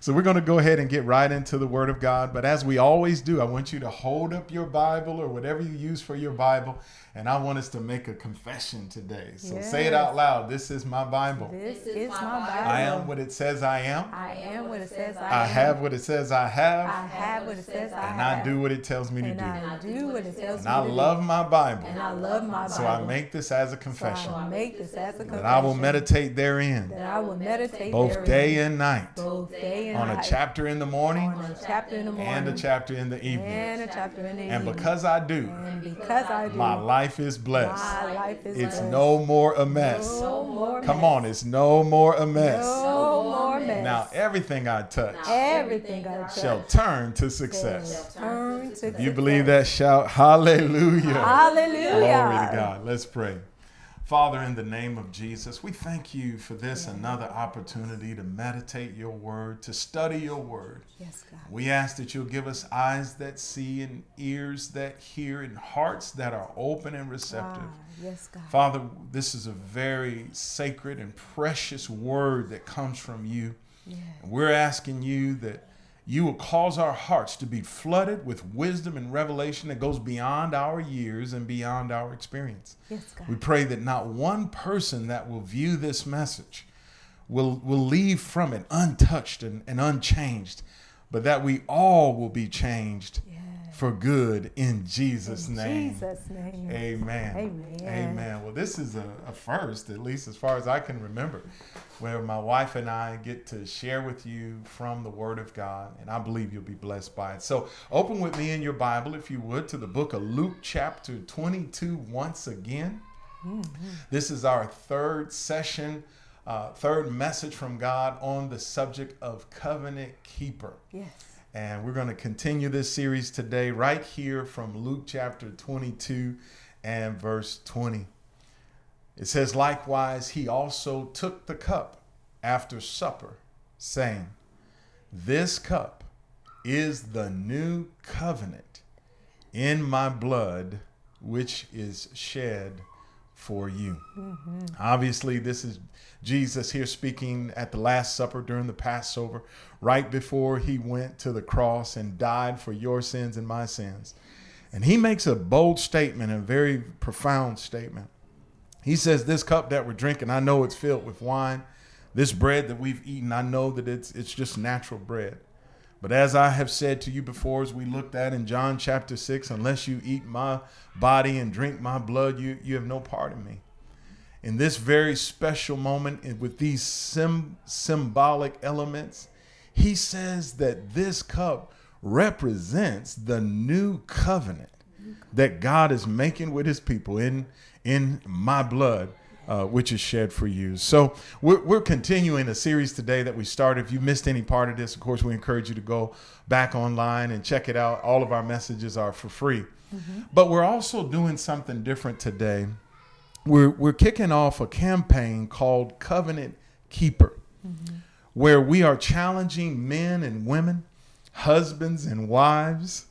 So we're going to go ahead and get right into the Word of God. But as we always do, I want you to hold up your Bible or whatever you use for your Bible and I want us to make a confession today. So yes. say it out loud. This is my Bible. This is my Bible. I am what it says I am. I am what it says I, I am. I have what it says I have. I have what it says I have. And I do what it tells me and to do. I do what it tells and me I to love my Bible. And I love my Bible. So I make this as a confession. So I make this as a confession. That I will meditate therein. That I will meditate both therein. day and night. Both day and on a chapter in the morning. On a chapter in the morning. And a chapter in the evening. And a chapter in the and because I do. And because I do. My life is blessed. My life is it's blessed. no more a mess. No more Come mess. on, it's no more a mess. No more mess. Now everything I touch everything I touch shall turn to success. Turn to you believe that? Shout hallelujah. Hallelujah. Glory to God. Let's pray. Father, in the name of Jesus, we thank you for this another opportunity to meditate your word, to study your word. Yes, God. We ask that you'll give us eyes that see and ears that hear and hearts that are open and receptive. Ah, yes, God. Father, this is a very sacred and precious word that comes from you. Yeah. We're asking you that you will cause our hearts to be flooded with wisdom and revelation that goes beyond our years and beyond our experience. Yes, God. We pray that not one person that will view this message will, will leave from it untouched and, and unchanged, but that we all will be changed for good in Jesus' in name. Jesus' name. Amen. Amen. Amen. Well, this is a, a first, at least as far as I can remember where my wife and I get to share with you from the Word of God, and I believe you'll be blessed by it. So, open with me in your Bible, if you would, to the book of Luke, chapter 22, once again. Mm-hmm. This is our third session, uh, third message from God on the subject of covenant keeper. Yes. And we're going to continue this series today, right here from Luke chapter 22 and verse 20. It says, Likewise, he also took the cup after supper, saying, This cup is the new covenant in my blood, which is shed for you. Mm-hmm. Obviously, this is Jesus here speaking at the Last Supper during the Passover, right before he went to the cross and died for your sins and my sins. And he makes a bold statement, a very profound statement. He says, This cup that we're drinking, I know it's filled with wine. This bread that we've eaten, I know that it's, it's just natural bread. But as I have said to you before, as we looked at in John chapter 6, unless you eat my body and drink my blood, you, you have no part in me. In this very special moment, with these sim- symbolic elements, he says that this cup represents the new covenant that God is making with his people in in my blood, uh, which is shed for you. So we're, we're continuing a series today that we started. If you missed any part of this, of course, we encourage you to go back online and check it out. All of our messages are for free. Mm-hmm. But we're also doing something different today. We're, we're kicking off a campaign called Covenant Keeper, mm-hmm. where we are challenging men and women, husbands and wives,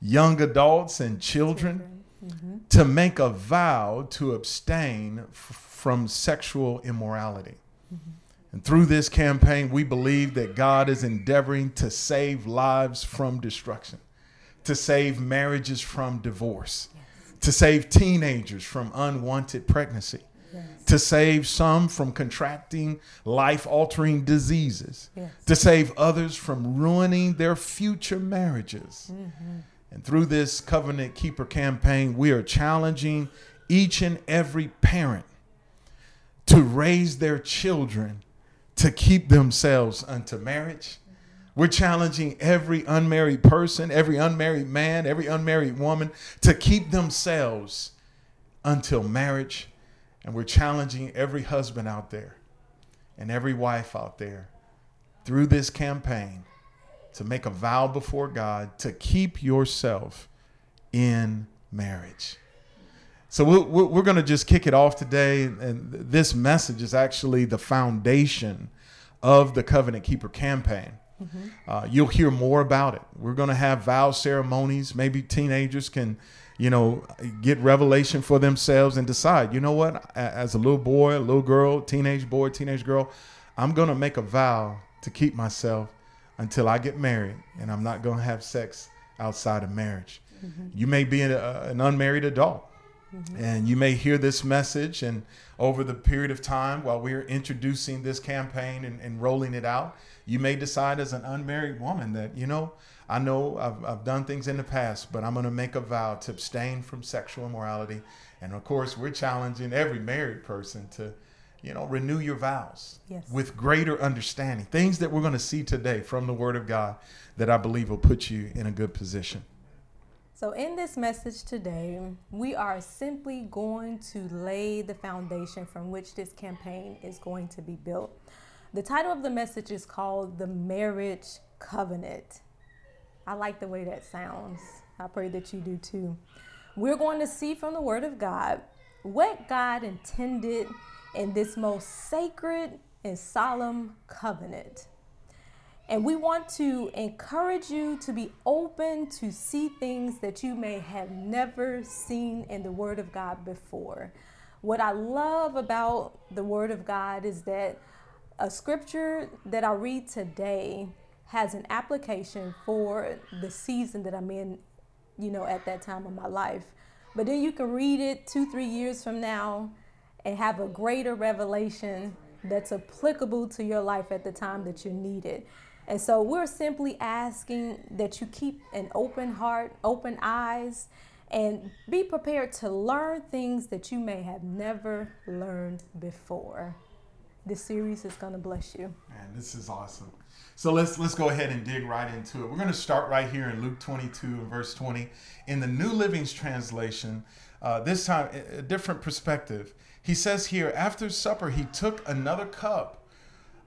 young adults and children. children mm-hmm. to make a vow to abstain f- from sexual immorality. Mm-hmm. And through this campaign, we believe that God is endeavoring to save lives from destruction, to save marriages from divorce, yes. to save teenagers from unwanted pregnancy, yes. to save some from contracting life altering diseases, yes. to save others from ruining their future marriages. Mm-hmm. And through this Covenant Keeper campaign, we are challenging each and every parent to raise their children to keep themselves unto marriage. We're challenging every unmarried person, every unmarried man, every unmarried woman to keep themselves until marriage. And we're challenging every husband out there and every wife out there through this campaign to make a vow before God to keep yourself in marriage. So we're, we're going to just kick it off today. And this message is actually the foundation of the Covenant Keeper campaign. Mm-hmm. Uh, you'll hear more about it. We're going to have vow ceremonies. Maybe teenagers can, you know, get revelation for themselves and decide, you know what, as a little boy, a little girl, teenage boy, teenage girl, I'm going to make a vow to keep myself until I get married, and I'm not going to have sex outside of marriage. You may be a, an unmarried adult, and you may hear this message, and over the period of time while we're introducing this campaign and, and rolling it out, you may decide as an unmarried woman that, you know, I know I've, I've done things in the past, but I'm going to make a vow to abstain from sexual immorality. And of course, we're challenging every married person to, you know, renew your vows Yes. with greater understanding. Things that we're going to see today from the Word of God that I believe will put you in a good position. So, in this message today, we are simply going to lay the foundation from which this campaign is going to be built. The title of the message is called The Marriage Covenant. I like the way that sounds. I pray that you do too. We're going to see from the Word of God what God intended in this most sacred and solemn covenant. And we want to encourage you to be open to see things that you may have never seen in the Word of God before. What I love about the Word of God is that a scripture that I read today has an application for the season that I'm in, you know, at that time of my life. But then you can read it two, three years from now and have a greater revelation that's applicable to your life at the time that you need it. And so we're simply asking that you keep an open heart, open eyes, and be prepared to learn things that you may have never learned before. This series is going to bless you. Man, this is awesome. So let's let's go ahead and dig right into it. We're going to start right here in Luke 22 and verse 20 in the New Living's translation. Uh, this time, a a different perspective. He says here, after supper, he took another cup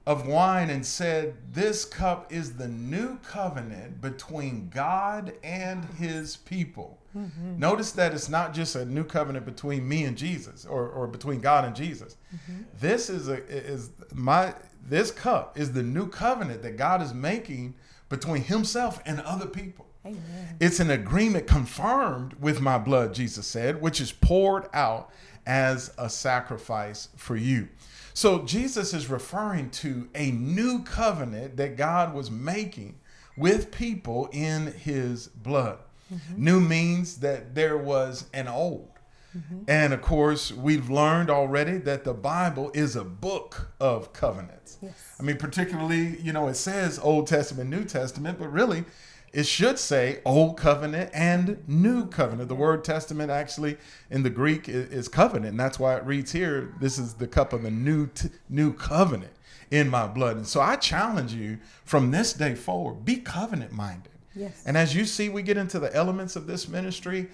of wine and said, "This cup is the new covenant between God and His people." Mm-hmm. Notice that it's not just a new covenant between me and Jesus, or, or between God and Jesus. Mm-hmm. This is a is my this cup is the new covenant that God is making between Himself and other people. Amen. It's an agreement confirmed with my blood, Jesus said, which is poured out as a sacrifice for you. So Jesus is referring to a new covenant that God was making with people in his blood. Mm-hmm. New means that there was an old. Mm-hmm. And of course, we've learned already that the Bible is a book of covenants. Yes. I mean, particularly, you know, it says Old Testament, New Testament, but really it should say Old Covenant and New Covenant. The word Testament actually in the Greek is covenant, and that's why it reads here, this is the cup of the new t- new covenant in my blood. And so I challenge you from this day forward, be covenant minded. Yes. And as you see, we get into the elements of this ministry.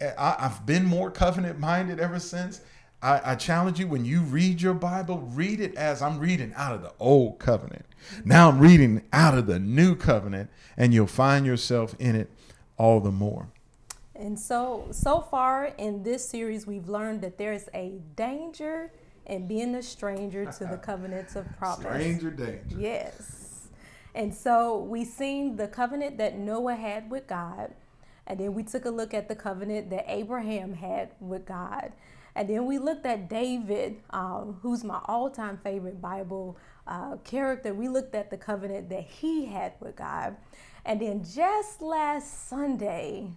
eh, I, I've been more covenant minded ever since. I, I challenge you when you read your Bible, read it as I'm reading out of the old covenant. Now I'm reading out of the new covenant, and you'll find yourself in it all the more. And so, so far in this series, we've learned that there is a danger in being a stranger to the covenants of promise. Stranger danger. Yes. And so we seen the covenant that Noah had with God. And then we took a look at the covenant that Abraham had with God. And then we looked at David, um, who's my all time favorite Bible uh, character. We looked at the covenant that he had with God. And then just last Sunday,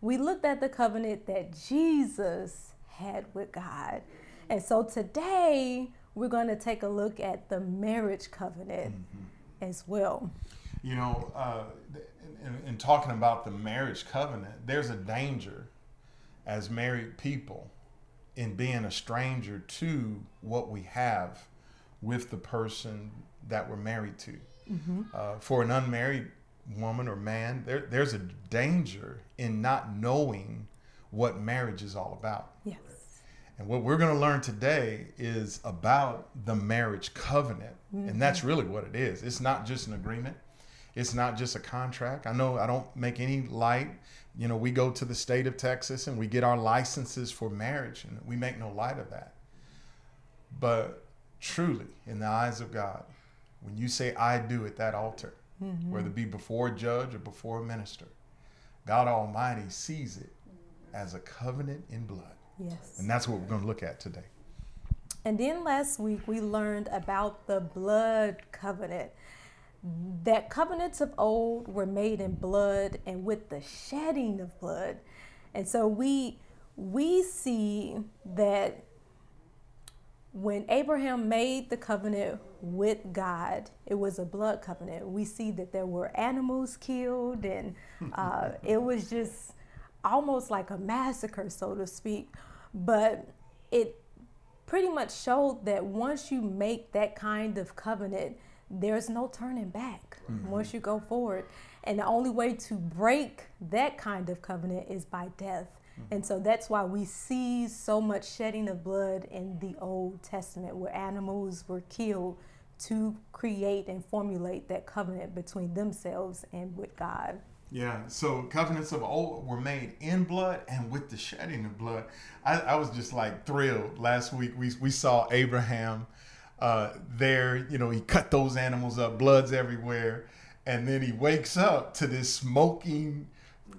we looked at the covenant that Jesus had with God. And so today, we're going to take a look at the marriage covenant as well. You know, uh, in, in talking about the marriage covenant, there's a danger as married people in being a stranger to what we have with the person that we're married to. Uh, for an unmarried woman or man, there, there's a danger in not knowing what marriage is all about. Yes. And what we're going to learn today is about the marriage covenant. And that's really what it is. It's not just an agreement, it's not just a contract. I know I don't make any light. You know, we go to the state of Texas and we get our licenses for marriage, and we make no light of that. But truly, in the eyes of God, when you say, I do at that altar, mm-hmm. whether it be before a judge or before a minister, God Almighty sees it as a covenant in blood. Yes. And that's what we're going to look at today. And then last week we learned about the blood covenant. That covenants of old were made in blood and with the shedding of blood. And so we we see that when Abraham made the covenant with God, it was a blood covenant. We see that there were animals killed, and uh, it was just almost like a massacre, so to speak. But it pretty much showed that once you make that kind of covenant, there's no turning back mm-hmm. once you go forward. And the only way to break that kind of covenant is by death. And so that's why we see so much shedding of blood in the Old Testament, where animals were killed to create and formulate that covenant between themselves and with God. Yeah, so covenants of old were made in blood and with the shedding of blood. I, I was just like thrilled. Last week we, we saw Abraham uh, there, you know, he cut those animals up, blood's everywhere. And then he wakes up to this smoking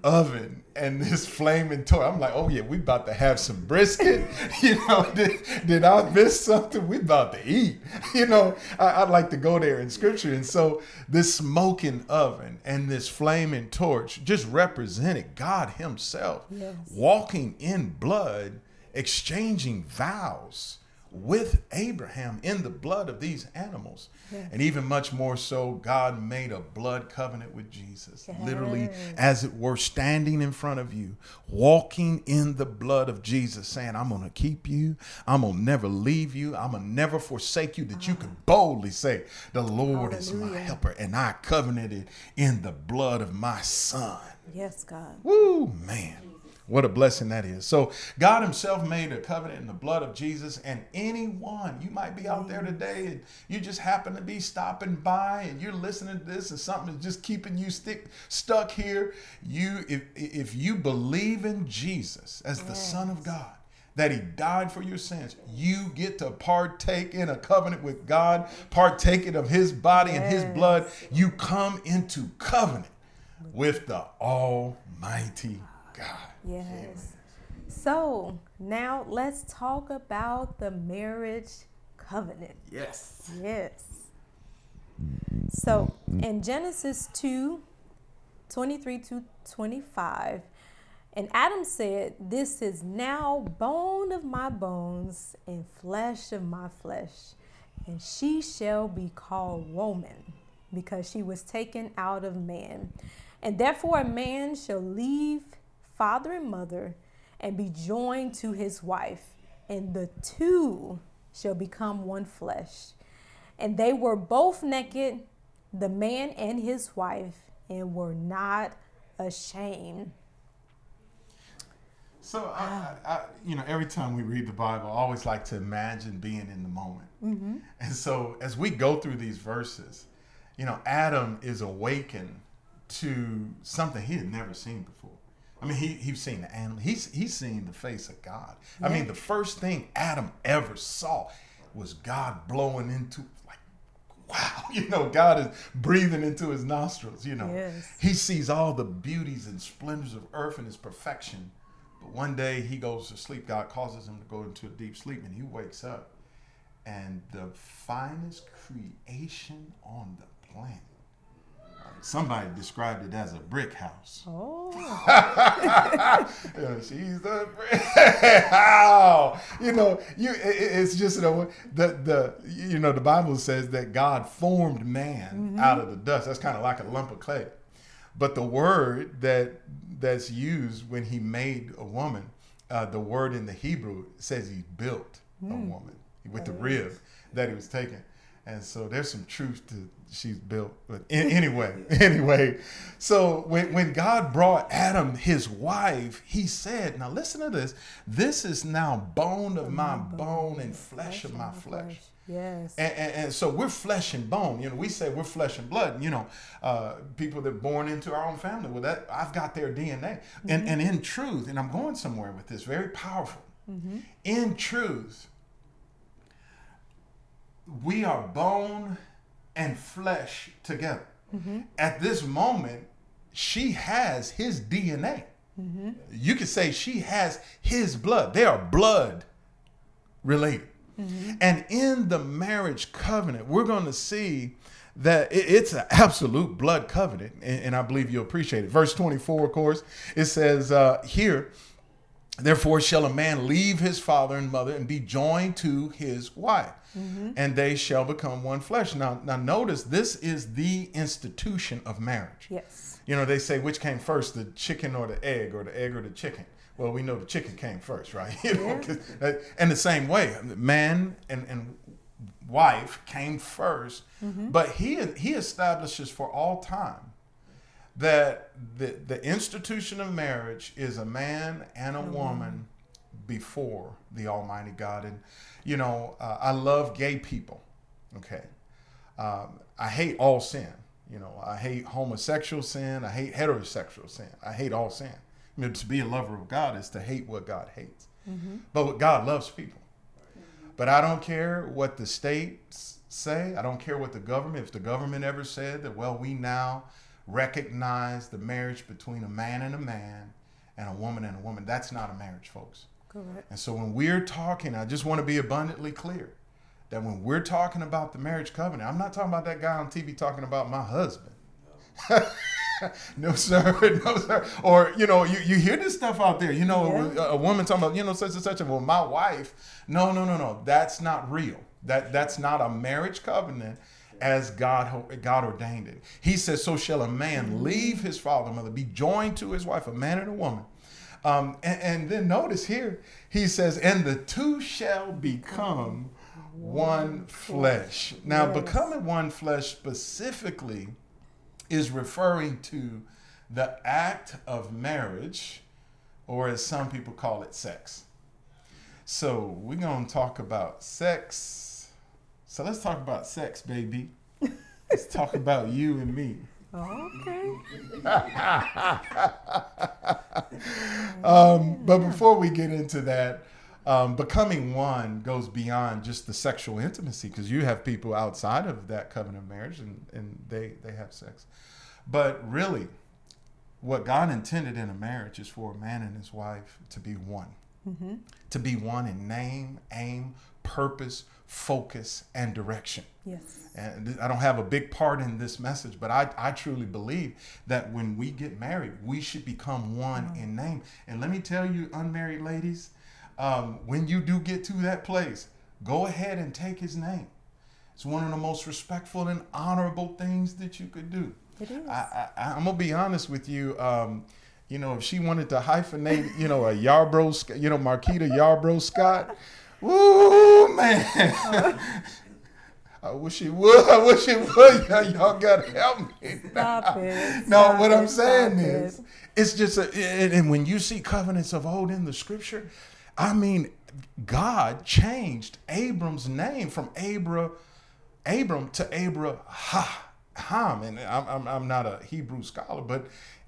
oven and this flaming toy. I'm like, oh yeah, we about to have some brisket. you know, did, did I miss something? We about to eat. You know, I, would like to go there in scripture. And so this smoking oven and this flaming torch just represented God Himself yes. walking in blood, exchanging vows with Abraham in the blood of these animals. Yes. And even much more so, God made a blood covenant with Jesus. Yes. Literally, as it were, standing in front of you, walking in the blood of Jesus, saying, I'm going to keep you. I'm going to never leave you. I'm going to never forsake you. That you could ah. boldly say, The Lord Hallelujah. is my helper, and I covenanted in the blood of my son. Yes, God. Woo, man. What a blessing that is. So, God Himself made a covenant in the blood of Jesus, and anyone, you might be out there today and you just happen to be stopping by and you're listening to this and something is just keeping you stick stuck here. You, if, if you believe in Jesus as the yes. Son of God, that he died for your sins. You get to partake in a covenant with God, partaking of his body yes. and his blood. You come into covenant with the Almighty God. Yes. So now let's talk about the marriage covenant. Yes. Yes. So in Genesis 2 23 to 25, and Adam said, This is now bone of my bones and flesh of my flesh, and she shall be called woman, because she was taken out of man. And therefore a man shall leave father and mother and be joined to his wife, and the two shall become one flesh. And they were both naked, the man and his wife, and were not ashamed. So, I, I, you know, every time we read the Bible, I always like to imagine being in the moment. Mm-hmm. And so, as we go through these verses, you know, Adam is awakened to something he had never seen before. I mean, he he's seen the animal. He's he's seen the face of God. Yeah. I mean, the first thing Adam ever saw was God blowing into like, wow, you know, God is breathing into his nostrils. You know, yes. he sees all the beauties and splendors of earth and its perfection. But one day he goes to sleep. God causes him to go into a deep sleep, and he wakes up, and the finest creation on the planet somebody described it as a brick house. Oh. she's a brick house. You know, you it, it's just you know the the you know the Bible says that God formed man mm-hmm. out of the dust. That's kind of like a lump of clay. But the word that that's used when he made a woman, uh, the word in the Hebrew says he built mm. a woman with the rib that he was taking. And so there's some truth to she's built. But anyway, anyway, so when, when God brought Adam his wife, he said, Now listen to this. This is now bone of my bone and flesh of my flesh. Yes. And, and, and, so we're flesh and bone. You know, we say we're flesh and blood. You know, uh, people that are born into our own family. Well, that I've got their DNA. Mm-hmm. And, and in truth, and I'm going somewhere with this, very powerful. Mm-hmm. In truth, we are bone and flesh together. Mm-hmm. At this moment, she has his DNA. Mm-hmm. You could say she has his blood. They are blood related. Mm-hmm. And in the marriage covenant, we're going to see that it's an absolute blood covenant, and, I believe you appreciate it. Verse 24, of course, it says uh, here, Therefore shall a man leave his father and mother and be joined to his wife, mm-hmm. and they shall become one flesh. Now, now notice this is the institution of marriage. Yes. You know, they say which came first, the chicken or the egg, or the egg or the chicken. Well, we know the chicken came first, right? you know, yeah. and the same way, man and, and wife came 1st mm-hmm. but he he establishes for all time that the the institution of marriage is a man and a mm-hmm. woman before the Almighty God. And you know, uh, I love gay people. Okay, um, I hate all sin. You know, I hate homosexual sin. I hate heterosexual sin. I hate all sin. I mean, to be a lover of God is to hate what God hates. Mm-hmm. But God loves people. But I don't care what the states say. I don't care what the government, if the government ever said that, well, we now recognize the marriage between a man and a man and a woman and a woman. That's not a marriage, folks. Correct. And so when we're talking, I just want to be abundantly clear that when we're talking about the marriage covenant, I'm not talking about that guy on TV talking about my husband. no sir, no sir. Or you know, you, you hear this stuff out there. You know, yeah. a, a, woman talking about you know such and such. And well, my wife. No, no, no, no. That's not real. That that's not a marriage covenant as God God ordained it. He says, "So shall a man leave his father and mother, be joined to his wife, a man and a woman." Um, and, and then notice here, he says, "And the two shall become one flesh." Now, yes. becoming one flesh specifically is referring to the act of marriage, or as some people call it, sex. So we're going to talk about sex. So let's talk about sex, baby. let's talk about you and me. Okay. um, but before we get into that, um, becoming one goes beyond just the sexual intimacy because you have people outside of that covenant of marriage and, and they, they have sex. But really, what God intended in a marriage is for a man and his wife to be one. Mm-hmm. To be one in name, aim, purpose, focus, and direction. Yes. And I don't have a big part in this message, but I, I truly believe that when we get married, we should become one mm-hmm. in name. And let me tell you, unmarried ladies, um, when you do get to that place, go ahead and take his name. It's one of the most respectful and honorable things that you could do. It is. I, I, am gonna be honest with you. Um, you know, if she wanted to hyphenate, you know, a Yarbrough, you know, Marquita Yarbrough Scott, woo man. I wish she would. I wish it would. Y'all gotta help me. Stop it. no, what I'm saying is, it's just a, and when you see covenants of old in the scripture, I mean, God changed Abram's name from Abra, Abram to Abraham. And I'm, I'm, I'm not a Hebrew scholar, but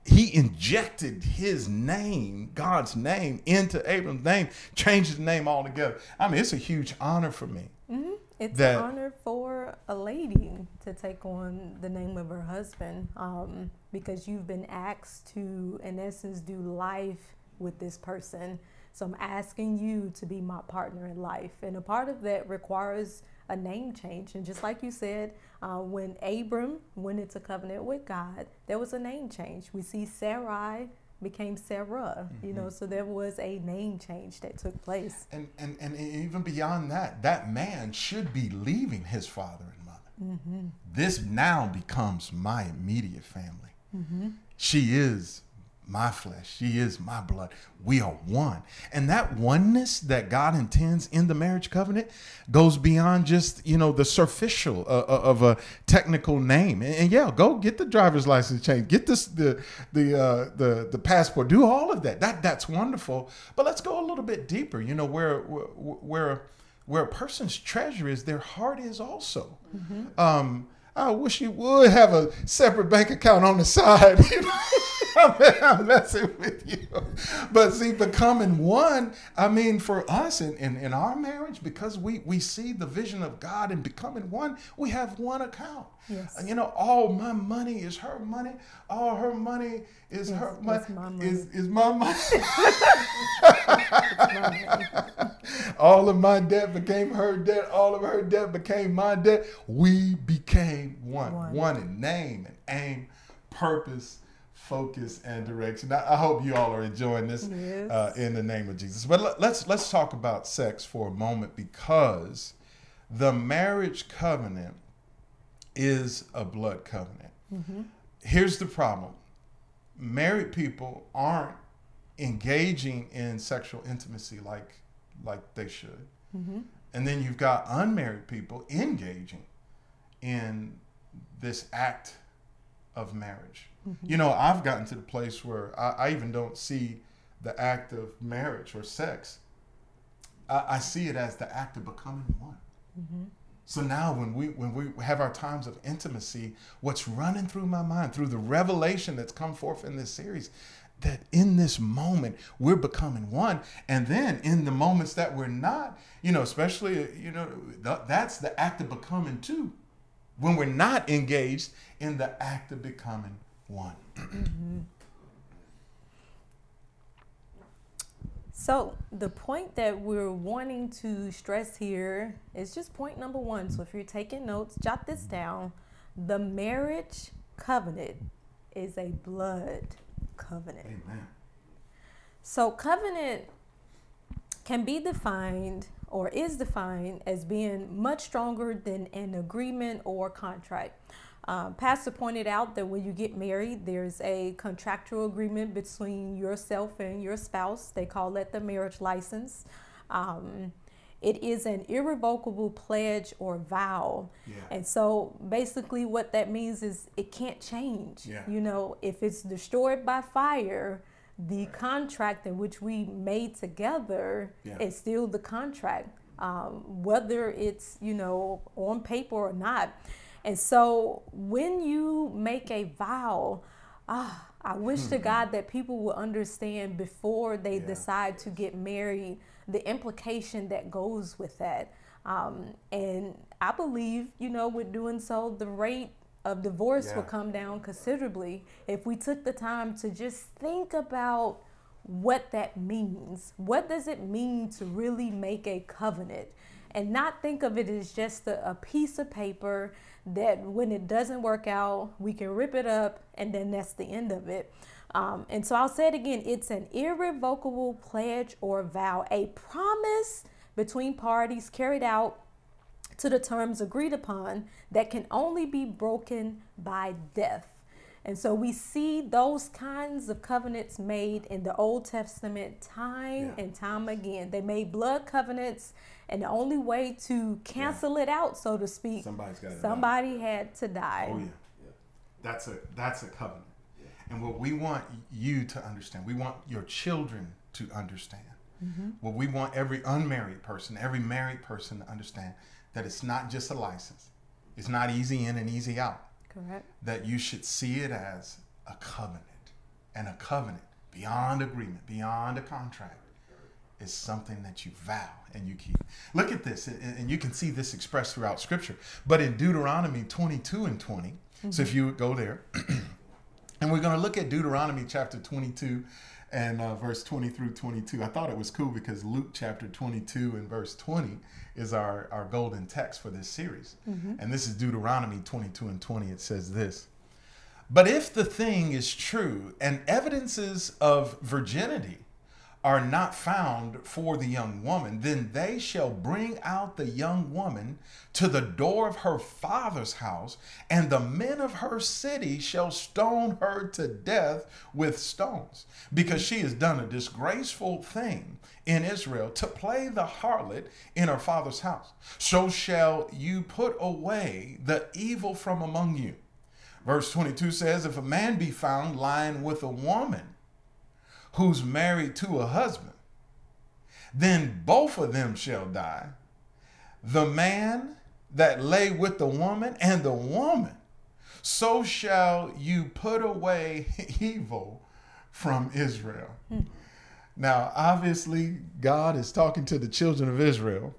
he injected his name, God's name, into Abram's name, changed his name altogether. I mean, it's a huge honor for me. Mm-hmm. It's that, an honor for a lady to take on the name of her husband um, because you've been asked to, in essence, do life with this person so I'm asking you to be my partner in life. And a part of that requires a name change. And just like you said, uh, when Abram went into covenant with God, there was a name change. We see Sarai became Sarah, mm-hmm. you know, mm-hmm. so there was a name change that took place. And, and, and even beyond that, that man should be leaving his father and mother. Mm-hmm. This now becomes my immediate family. Mm-hmm. She is my flesh. She is my blood. We are one. And that oneness that God intends in the marriage covenant goes beyond just, you know, the superficial uh, uh, of a technical name. And, and, yeah, go get the driver's license change, get this the the uh, the the passport, do all of that. That that's wonderful. But let's go a little bit deeper. You know, where where where a person's treasure is, their heart is also. Mm-hmm. Um, I wish you would have a separate bank account on the side. You know? I'm messing with you. But see, becoming one, I mean, for us in, in, in our marriage, because we, we see the vision of God and becoming one, we have one account. Yes. You know, all my money is her money. All her money is yes, her money. My money. Is, is my money. all of my debt became her debt. All of her debt became my debt. We became one. One, one in name and aim, purpose, focus, and direction. I, I hope you all are enjoying this yes. uh, in the name of Jesus. But let, let's let's talk about sex for a moment because the marriage covenant is a blood covenant. Mm-hmm. Here's the problem: married people aren't engaging in sexual intimacy like like they should. Mm-hmm. And then you've got unmarried people engaging in this act of marriage. Mm-hmm. You know, I've gotten to the place where I, I, even don't see the act of marriage or sex. I, I see it as the act of becoming one. Mm-hmm. So now when we when we have our times of intimacy, what's running through my mind through the revelation that's come forth in this series that in this moment we're becoming one and then in the moments that we're not you know especially you know th- that's the act of becoming two when we're not engaged in the act of becoming one mm-hmm. so the point that we're wanting to stress here is just point number one so if you're taking notes jot this down the marriage covenant is a blood covenant. Amen. So, covenant can be defined or is defined as being much stronger than an agreement or contract. Um, Pastor pointed out that when you get married, there's a contractual agreement between yourself and your spouse. They call that the marriage license. Um, it is an irrevocable pledge or vow. Yeah. And so basically what that means is it can't change. Yeah. You know, if it's destroyed by fire, the right. contract in which we made together yeah. is still the contract, um, whether it's, you know, on paper or not. And so when you make a vow, ah, I wish to God that people will understand before they yeah. decide to get married the implication that goes with that. Um, and I believe, you know, with doing so, the rate of divorce yeah. will come down considerably if we took the time to just think about what that means. What does it mean to really make a covenant? And not think of it as just a, a piece of paper that when it doesn't work out, we can rip it up and then that's the end of it. Um, and so I'll say it again it's an irrevocable pledge or vow, a promise between parties carried out to the terms agreed upon that can only be broken by death. And so we see those kinds of covenants made in the Old Testament time yeah. and time again. They made blood covenants, and the only way to cancel yeah. it out, so to speak, somebody die. had to die. Oh yeah. yeah. That's a that's a covenant. And what we want you to understand, we want your children to understand. Mm-hmm. What we want every unmarried person, every married person to understand that it's not just a license. It's not easy in and easy out. Correct. That you should see it as a covenant. And a covenant beyond agreement, beyond a contract, is something that you vow and you keep. Look at this, and you can see this expressed throughout Scripture. But in Deuteronomy 22 and 20, mm-hmm. so if you go there, And we're going to look at Deuteronomy chapter 22 and uh, verse 20 through 22. I thought it was cool because Luke chapter 22 and verse 20 is our, our golden text for this series. Mm-hmm. And this is Deuteronomy 22 and 20. It says this But if the thing is true and evidences of virginity, are not found for the young woman, then they shall bring out the young woman to the door of her father's house, and the men of her city shall stone her to death with stones, because she has done a disgraceful thing in Israel to play the harlot in her father's house. So shall you put away the evil from among you. Verse 22 says, If a man be found lying with a woman, who's married to a husband, then both of them shall die. The man that lay with the woman and the woman. So shall you put away evil from Israel. Hmm. Now, obviously, God is talking to the children of Israel.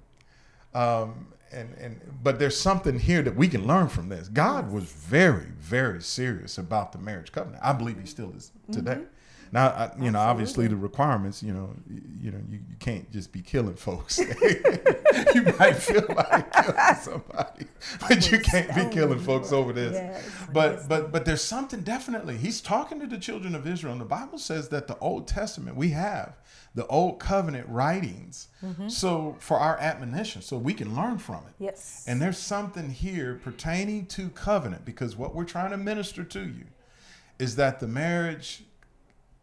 Um, and, and but there's something here that we can learn from this. God was very, very serious about the marriage covenant. I believe he still is today. Mm-hmm. Now, I, you know, obviously the requirements, you know, you, know, you, you can't just be killing folks. you might feel like killing somebody, but you can't be killing folks over this. Yes, But yes. but but there's something definitely. He's talking to the children of Israel, and the Bible says that the Old Testament we have the Old Covenant writings, so for our admonition, so we can learn from it. Yes. And there's something here pertaining to covenant because what we're trying to minister to you is that the marriage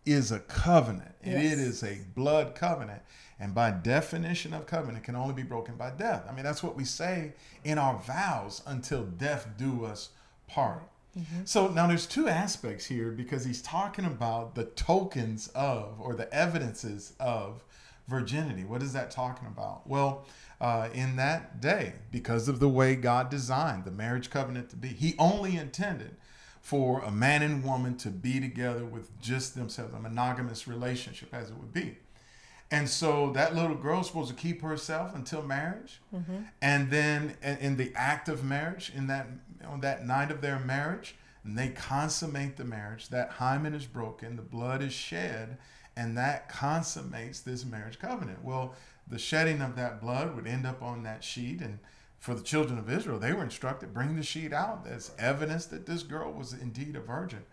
is a covenant and it Yes. is a blood covenant. And by definition of covenant, it can only be broken by death. I mean, that's what we say in our vows until death do us part. So now there's two aspects here because he's talking about the tokens of or the evidences of virginity. What is that talking about? Well, uh, in that day, because of the way God designed the marriage covenant to be, he only intended for a man and woman to be together with just themselves, a monogamous relationship as it would be. And so that little girl's supposed to keep herself until marriage, mm-hmm. and then in, in the act of marriage, in that on that night of their marriage, and they consummate the marriage. That hymen is broken, the blood is shed, and that consummates this marriage covenant. Well, the shedding of that blood would end up on that sheet, and for the children of Israel, they were instructed bring the sheet out as evidence that this girl was indeed a virgin.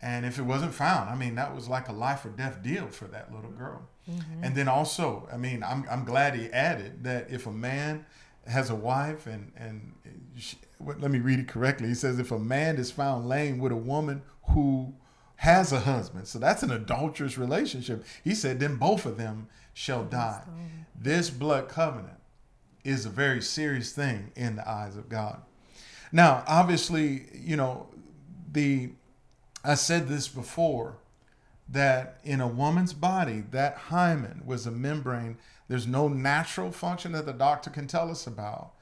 And if it wasn't found, I mean, that was like a life or death deal for that little girl. Mm-hmm. And then also, I mean, I'm, I'm glad he added that if a man has a wife and, and she, what, let me read it correctly. He says, if a man is found laying with a woman who has a husband, so that's an adulterous relationship. He said, then both of them shall die. Um, this blood covenant is a very serious thing in the eyes of God. Now, obviously, you know, the I said this before that in a woman's body, that hymen was a membrane. There's no natural function that the doctor can tell us about,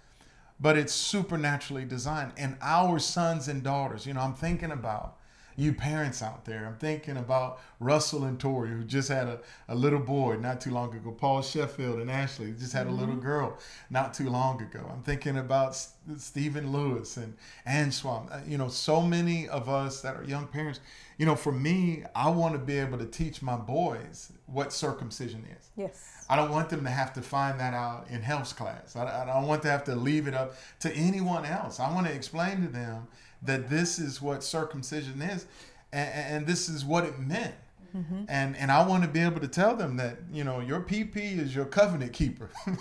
but it's supernaturally designed. And our sons and daughters, you know, I'm thinking about you parents out there. I'm thinking about Russell and Tori, who just had a, a little boy not too long ago. Paul Sheffield and Ashley just had a little girl not too long ago. I'm thinking about S- Stephen Lewis and Antoine. Uh, You know, so many of us that are young parents. You know, for me, I want to be able to teach my boys what circumcision is. yes. I don't want them to have to find that out in health class. I, I don't want to have to leave it up to anyone else. I want to explain to them that this is what circumcision is and, and this is what it meant. And and I want to be able to tell them that, you know, your PP is your covenant keeper.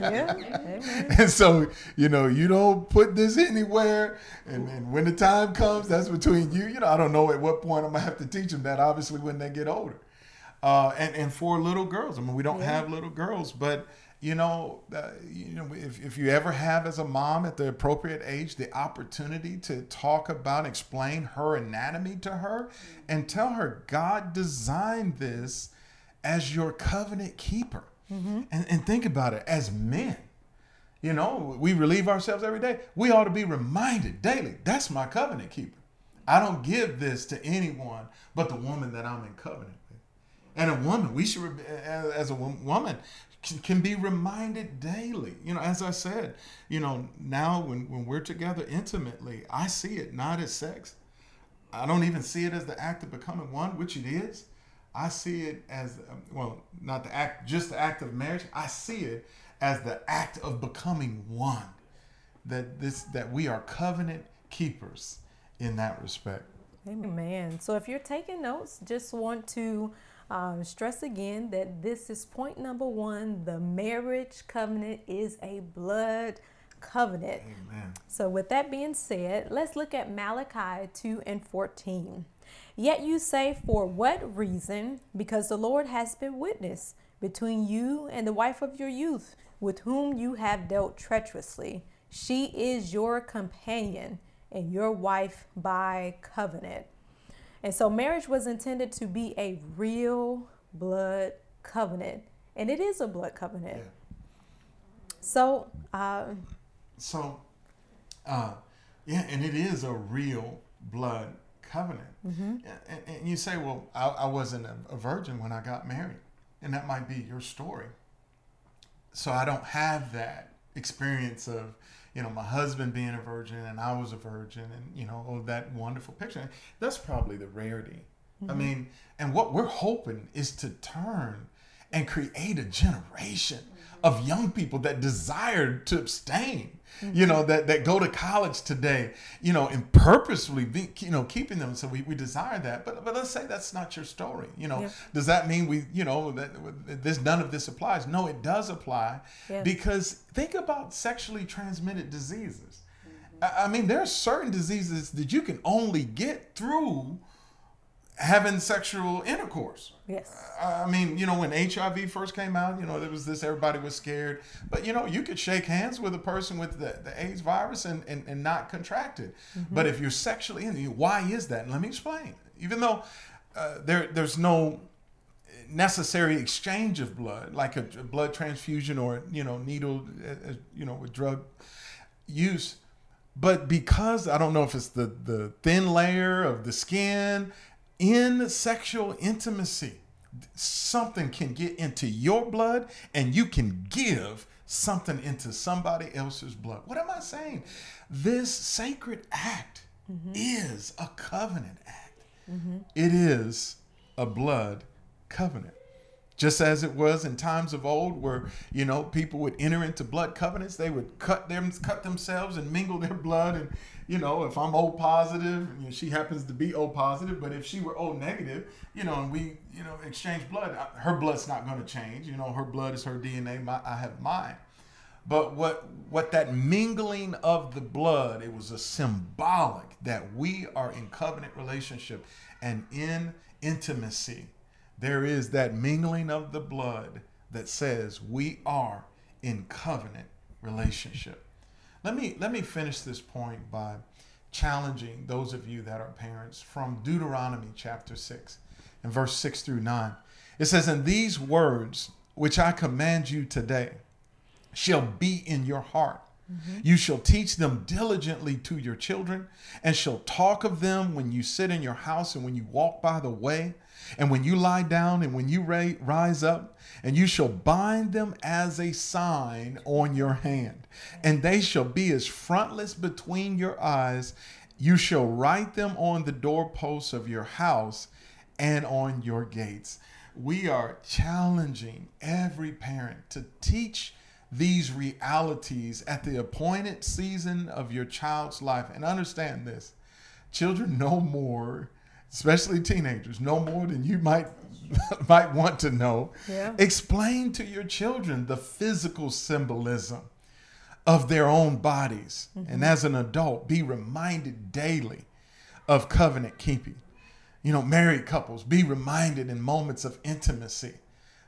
Yeah. And so, you know, you don't put this anywhere. And, and when the time comes, that's between you. You know, I don't know at what point I'm going to have to teach them that, obviously, when they get older. Uh, and, and for little girls, I mean, we don't Yeah. have little girls, but, you know, uh, you know, if, if you ever have as a mom at the appropriate age the opportunity to talk about, explain her anatomy to her and tell her God designed this as your covenant keeper. And, and think about it as men. You know, we relieve ourselves every day. We ought to be reminded daily that's my covenant keeper. I don't give this to anyone but the woman that I'm in covenant with. And a woman, we should, as a woman, can, be reminded daily. You know, as I said, you know, now when, when we're together intimately, I see it not as sex. I don't even see it as the act of becoming one, which it is. I see it as um, well, not the act, just the act of marriage. I see it as the act of becoming one. That this that we are covenant keepers in that respect. Amen. So if you're taking notes, just want to um, stress again that this is point number one. The marriage covenant is a blood covenant. Amen. So, with that being said, let's look at Malachi 2 and 14. Yet you say, For what reason? Because the Lord has been witness between you and the wife of your youth, with whom you have dealt treacherously. She is your companion and your wife by covenant. And so, marriage was intended to be a real blood covenant, and it is a blood covenant. Yeah. So, uh, So, uh, yeah, and it is a real blood covenant. And, and you say, well, I, I wasn't a virgin when I got married, and that might be your story. So I don't have that experience of, you know, my husband being a virgin and I was a virgin, and you know, oh, that wonderful picture. That's probably the rarity I mm-hmm. mean, and what we're hoping is to turn and create a generation of young people that desire to abstain. You know that that go to college today. You know, and purposefully be you know keeping them. So we, we desire that. But but let's say that's not your story. You know, Yeah. does that mean we you know that this none of this applies? No, it does apply because think about sexually transmitted diseases. I I mean, there are certain diseases that you can only get through having sexual intercourse. Yes. I mean, you know, when HIV first came out, you know, there was this, everybody was scared. But, you know, you could shake hands with a person with the, the AIDS virus and, and, and not contract it. But if you're sexually in, why is that? And let me explain. Even though uh, there, there's no necessary exchange of blood, like a, a blood transfusion or, you know, needle, uh, uh, you know, with drug use. But because I don't know if it's the, the thin layer of the skin in sexual intimacy, something can get into your blood and you can give something into somebody else's blood. What am I saying? This sacred act mm-hmm. is a covenant act. Mm-hmm. It is a blood covenant. Just as it was in times of old, where you know people would enter into blood covenants, they would cut them, cut themselves, and mingle their blood. And you know, if I'm O positive, you know, she happens to be O positive, but if she were O negative, you know, and we, you know, exchange blood, uh, her blood's not going to change. You know, her blood is her DNA. My, I have mine. But what what that mingling of the blood, it was a symbolic that we are in covenant relationship and in intimacy. There is that mingling of the blood that says we are in covenant relationship. Let me let me finish this point by challenging those of you that are parents from Deuteronomy chapter 6 and verse 6 through 9. It says, And these words which I command you today shall be in your heart. Mm-hmm. You shall teach them diligently to your children, and shall talk of them when you sit in your house, and when you walk by the way, and when you lie down, and when you ra- rise up. And you shall bind them as a sign on your hand, and they shall be as frontlets between your eyes. You shall write them on the doorposts of your house and on your gates. We are challenging every parent to teach these realities at the appointed season of your child's life. And understand this children know more, especially teenagers, know more than you might might want to know. Yeah. Explain to your children the physical symbolism of their own bodies. And mm-hmm. as an adult, be reminded daily of covenant keeping. You know, married couples, be reminded in moments of intimacy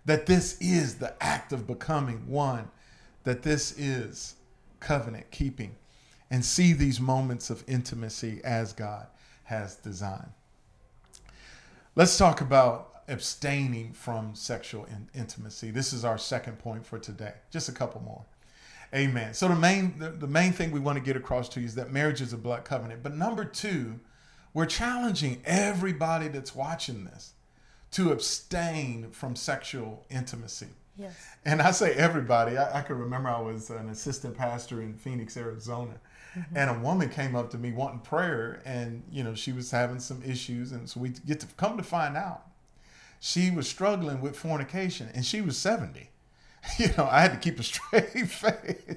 that this is the act of becoming one, that this is covenant keeping, and see these moments of intimacy as God has designed. Let's talk about abstaining from sexual in- intimacy. This is our second point for today. Just a couple more. Amen. So the main the, the main thing we want to get across to you is that marriage is a blood covenant. But number two, we're challenging everybody that's watching this to abstain from sexual intimacy. Yes. And I say everybody. I, I can remember I was an assistant pastor in Phoenix, Arizona, mm-hmm. and a woman came up to me wanting prayer, and you know she was having some issues, and so we get to come to find out she was struggling with fornication, and she was seventy. You know, I had to keep a straight face.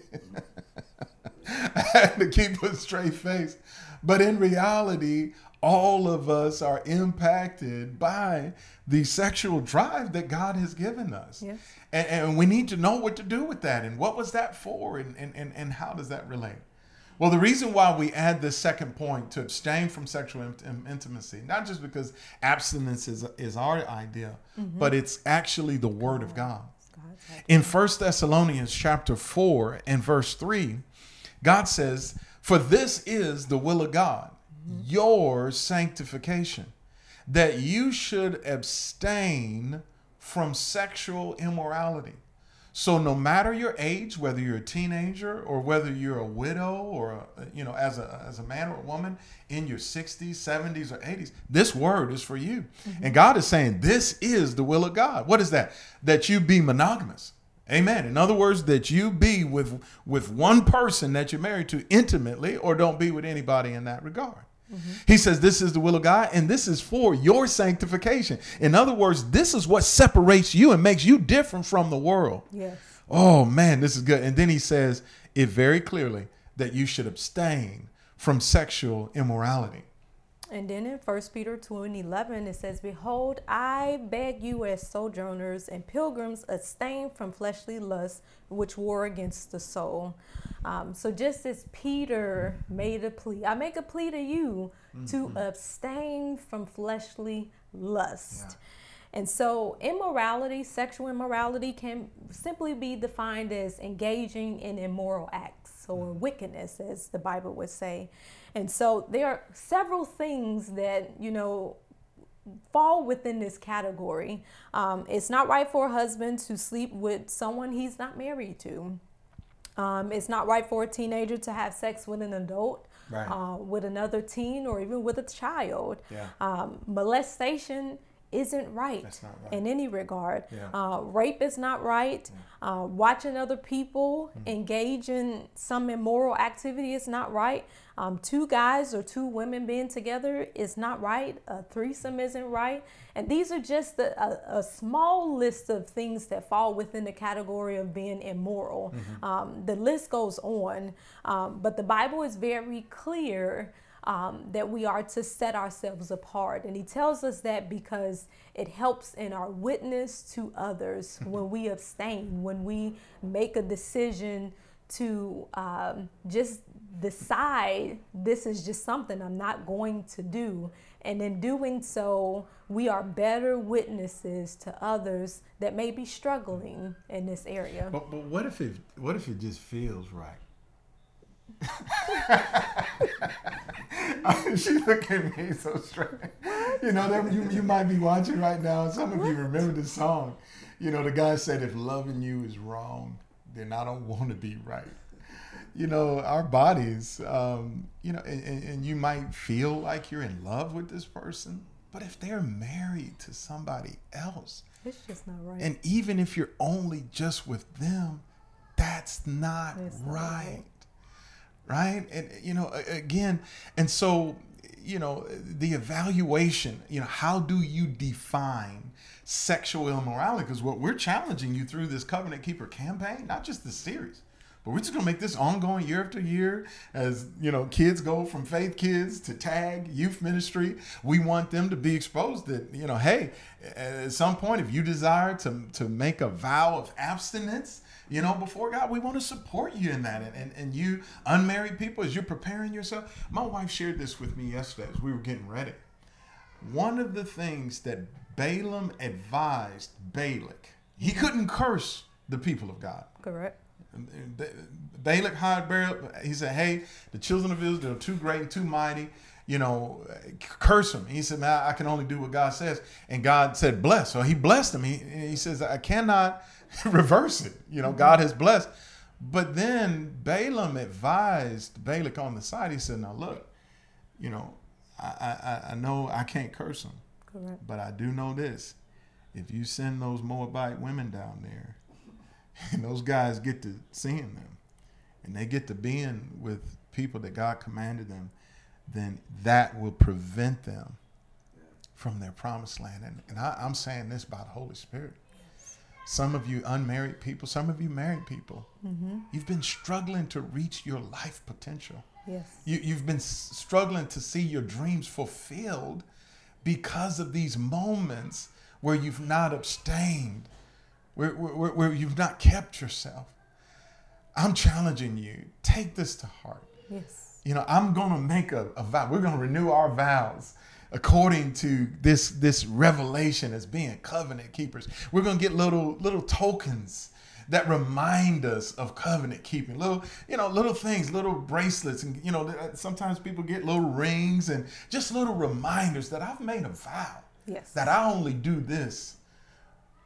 I had to keep a straight face. But in reality, all of us are impacted by the sexual drive that God has given us. Yes. And, and we need to know what to do with that and what was that for and, and, and, and how does that relate? Well, the reason why we add this second point to abstain from sexual int- in- intimacy, not just because abstinence is, is our idea, but it's actually the Word of God. In 1 Thessalonians chapter 4 and verse 3, God says, For this is the will of God, your sanctification, that you should abstain from sexual immorality. So no matter your age, whether you're a teenager or whether you're a widow or a, you know as a as a man or a woman in your 60s, 70s or 80s, this word is for you. Mm-hmm. And God is saying this is the will of God. What is that? That you be monogamous. Amen. In other words, that you be with with one person that you're married to intimately or don't be with anybody in that regard. Mm-hmm. He says, This is the will of God, and this is for your sanctification. In other words, this is what separates you and makes you different from the world. Yes. Oh, man, this is good. And then he says it very clearly that you should abstain from sexual immorality. And then in 1 Peter 2 and 11, it says, Behold, I beg you as sojourners and pilgrims, abstain from fleshly lusts which war against the soul. Um, so just as Peter made a plea, I make a plea to you mm-hmm. to abstain from fleshly lust. Yeah. And so, immorality, sexual immorality, can simply be defined as engaging in immoral acts or mm-hmm. wickedness, as the Bible would say. And so there are several things that, you know, fall within this category. Um, it's not right for a husband to sleep with someone he's not married to. Um, it's not right for a teenager to have sex with an adult, right. uh, with another teen, or even with a child. Yeah. Um, molestation isn't right, right, in any regard. Yeah. Uh, rape is not right. Yeah. Uh, watching other people mm-hmm. engage in some immoral activity is not right. Um, two guys or two women being together is not right. A threesome isn't right. And these are just a, a, a small list of things that fall within the category of being immoral. Mm-hmm. Um, the list goes on, um, but the Bible is very clear um, that we are to set ourselves apart. And he tells us that because it helps in our witness to others when we abstain, when we make a decision to um, just decide this is just something I'm not going to do. And in doing so, we are better witnesses to others that may be struggling in this area. But, but what if it what if it just feels right? she looked at me so strange. You know, that you, you might be watching right now. Some of what? you remember the song. You know, the guy said, if loving you is wrong, then I don't want to be right. You know, our bodies, um, you know, and, and you might feel like you're in love with this person, but if they're married to somebody else, it's just not right. And even if you're only just with them, that's not, right. not right right? And you know, again, and so you know, the evaluation, you know, how do you define sexual immorality? Because what we're challenging you through this covenant keeper campaign, not just this series, but we're just gonna make this ongoing year after year as you know kids go from faith kids to tag youth ministry. We want them to be exposed that you know, hey, at some point, if you desire to to make a vow of abstinence, you know, before God, we want to support you in that. And, and, and you unmarried people, as you're preparing yourself, my wife shared this with me yesterday as we were getting ready. One of the things that Balaam advised Balak, he couldn't curse the people of God. Correct. Balak hired Balaam. He said, "Hey, the children of Israel are too great, and too mighty. You know, curse them." He said, "Man, I can only do what God says." And God said, "Bless." So He blessed him. He, he says, "I cannot reverse it. You know, God has blessed. But then Balaam advised Balak on the side. He said, "Now look, you know, I I, I know I can't curse them, Correct. but I do know this: if you send those Moabite women down there, and those guys get to seeing them, and they get to being with people that God commanded them, then that will prevent them from their promised land. And, and I, I'm saying this by the Holy Spirit some of you unmarried people, some of you married people, mm-hmm. you've been struggling to reach your life potential. Yes. You, you've been struggling to see your dreams fulfilled because of these moments where you've not abstained, where, where, where you've not kept yourself. I'm challenging you. Take this to heart. Yes. You know, I'm going to make a, a vow. We're going to renew our vows according to this this revelation as being covenant keepers. We're going to get little little tokens that remind us of covenant keeping little you know little things little bracelets and you know sometimes people get little rings and just little reminders that i've made a vow yes that i only do this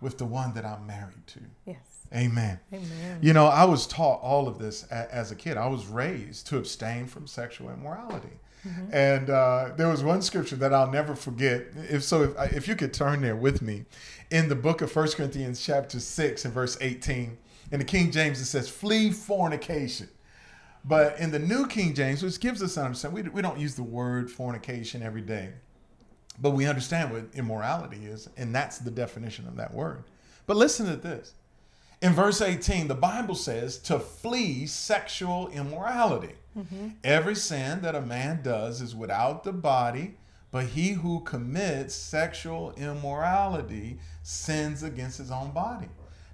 with the one that i'm married to. Yes. Amen. Amen. You know i was taught all of this as a kid. I was raised to abstain from sexual immorality. Mm-hmm. And uh, there was one scripture that I'll never forget. If so, if, if you could turn there with me, in the book of First Corinthians, chapter six and verse eighteen, in the King James it says, "Flee fornication." But in the New King James, which gives us an understanding, we, we don't use the word fornication every day, but we understand what immorality is, and that's the definition of that word. But listen to this. In verse 18, the Bible says to flee sexual immorality. Mm-hmm. Every sin that a man does is without the body, but he who commits sexual immorality sins against his own body.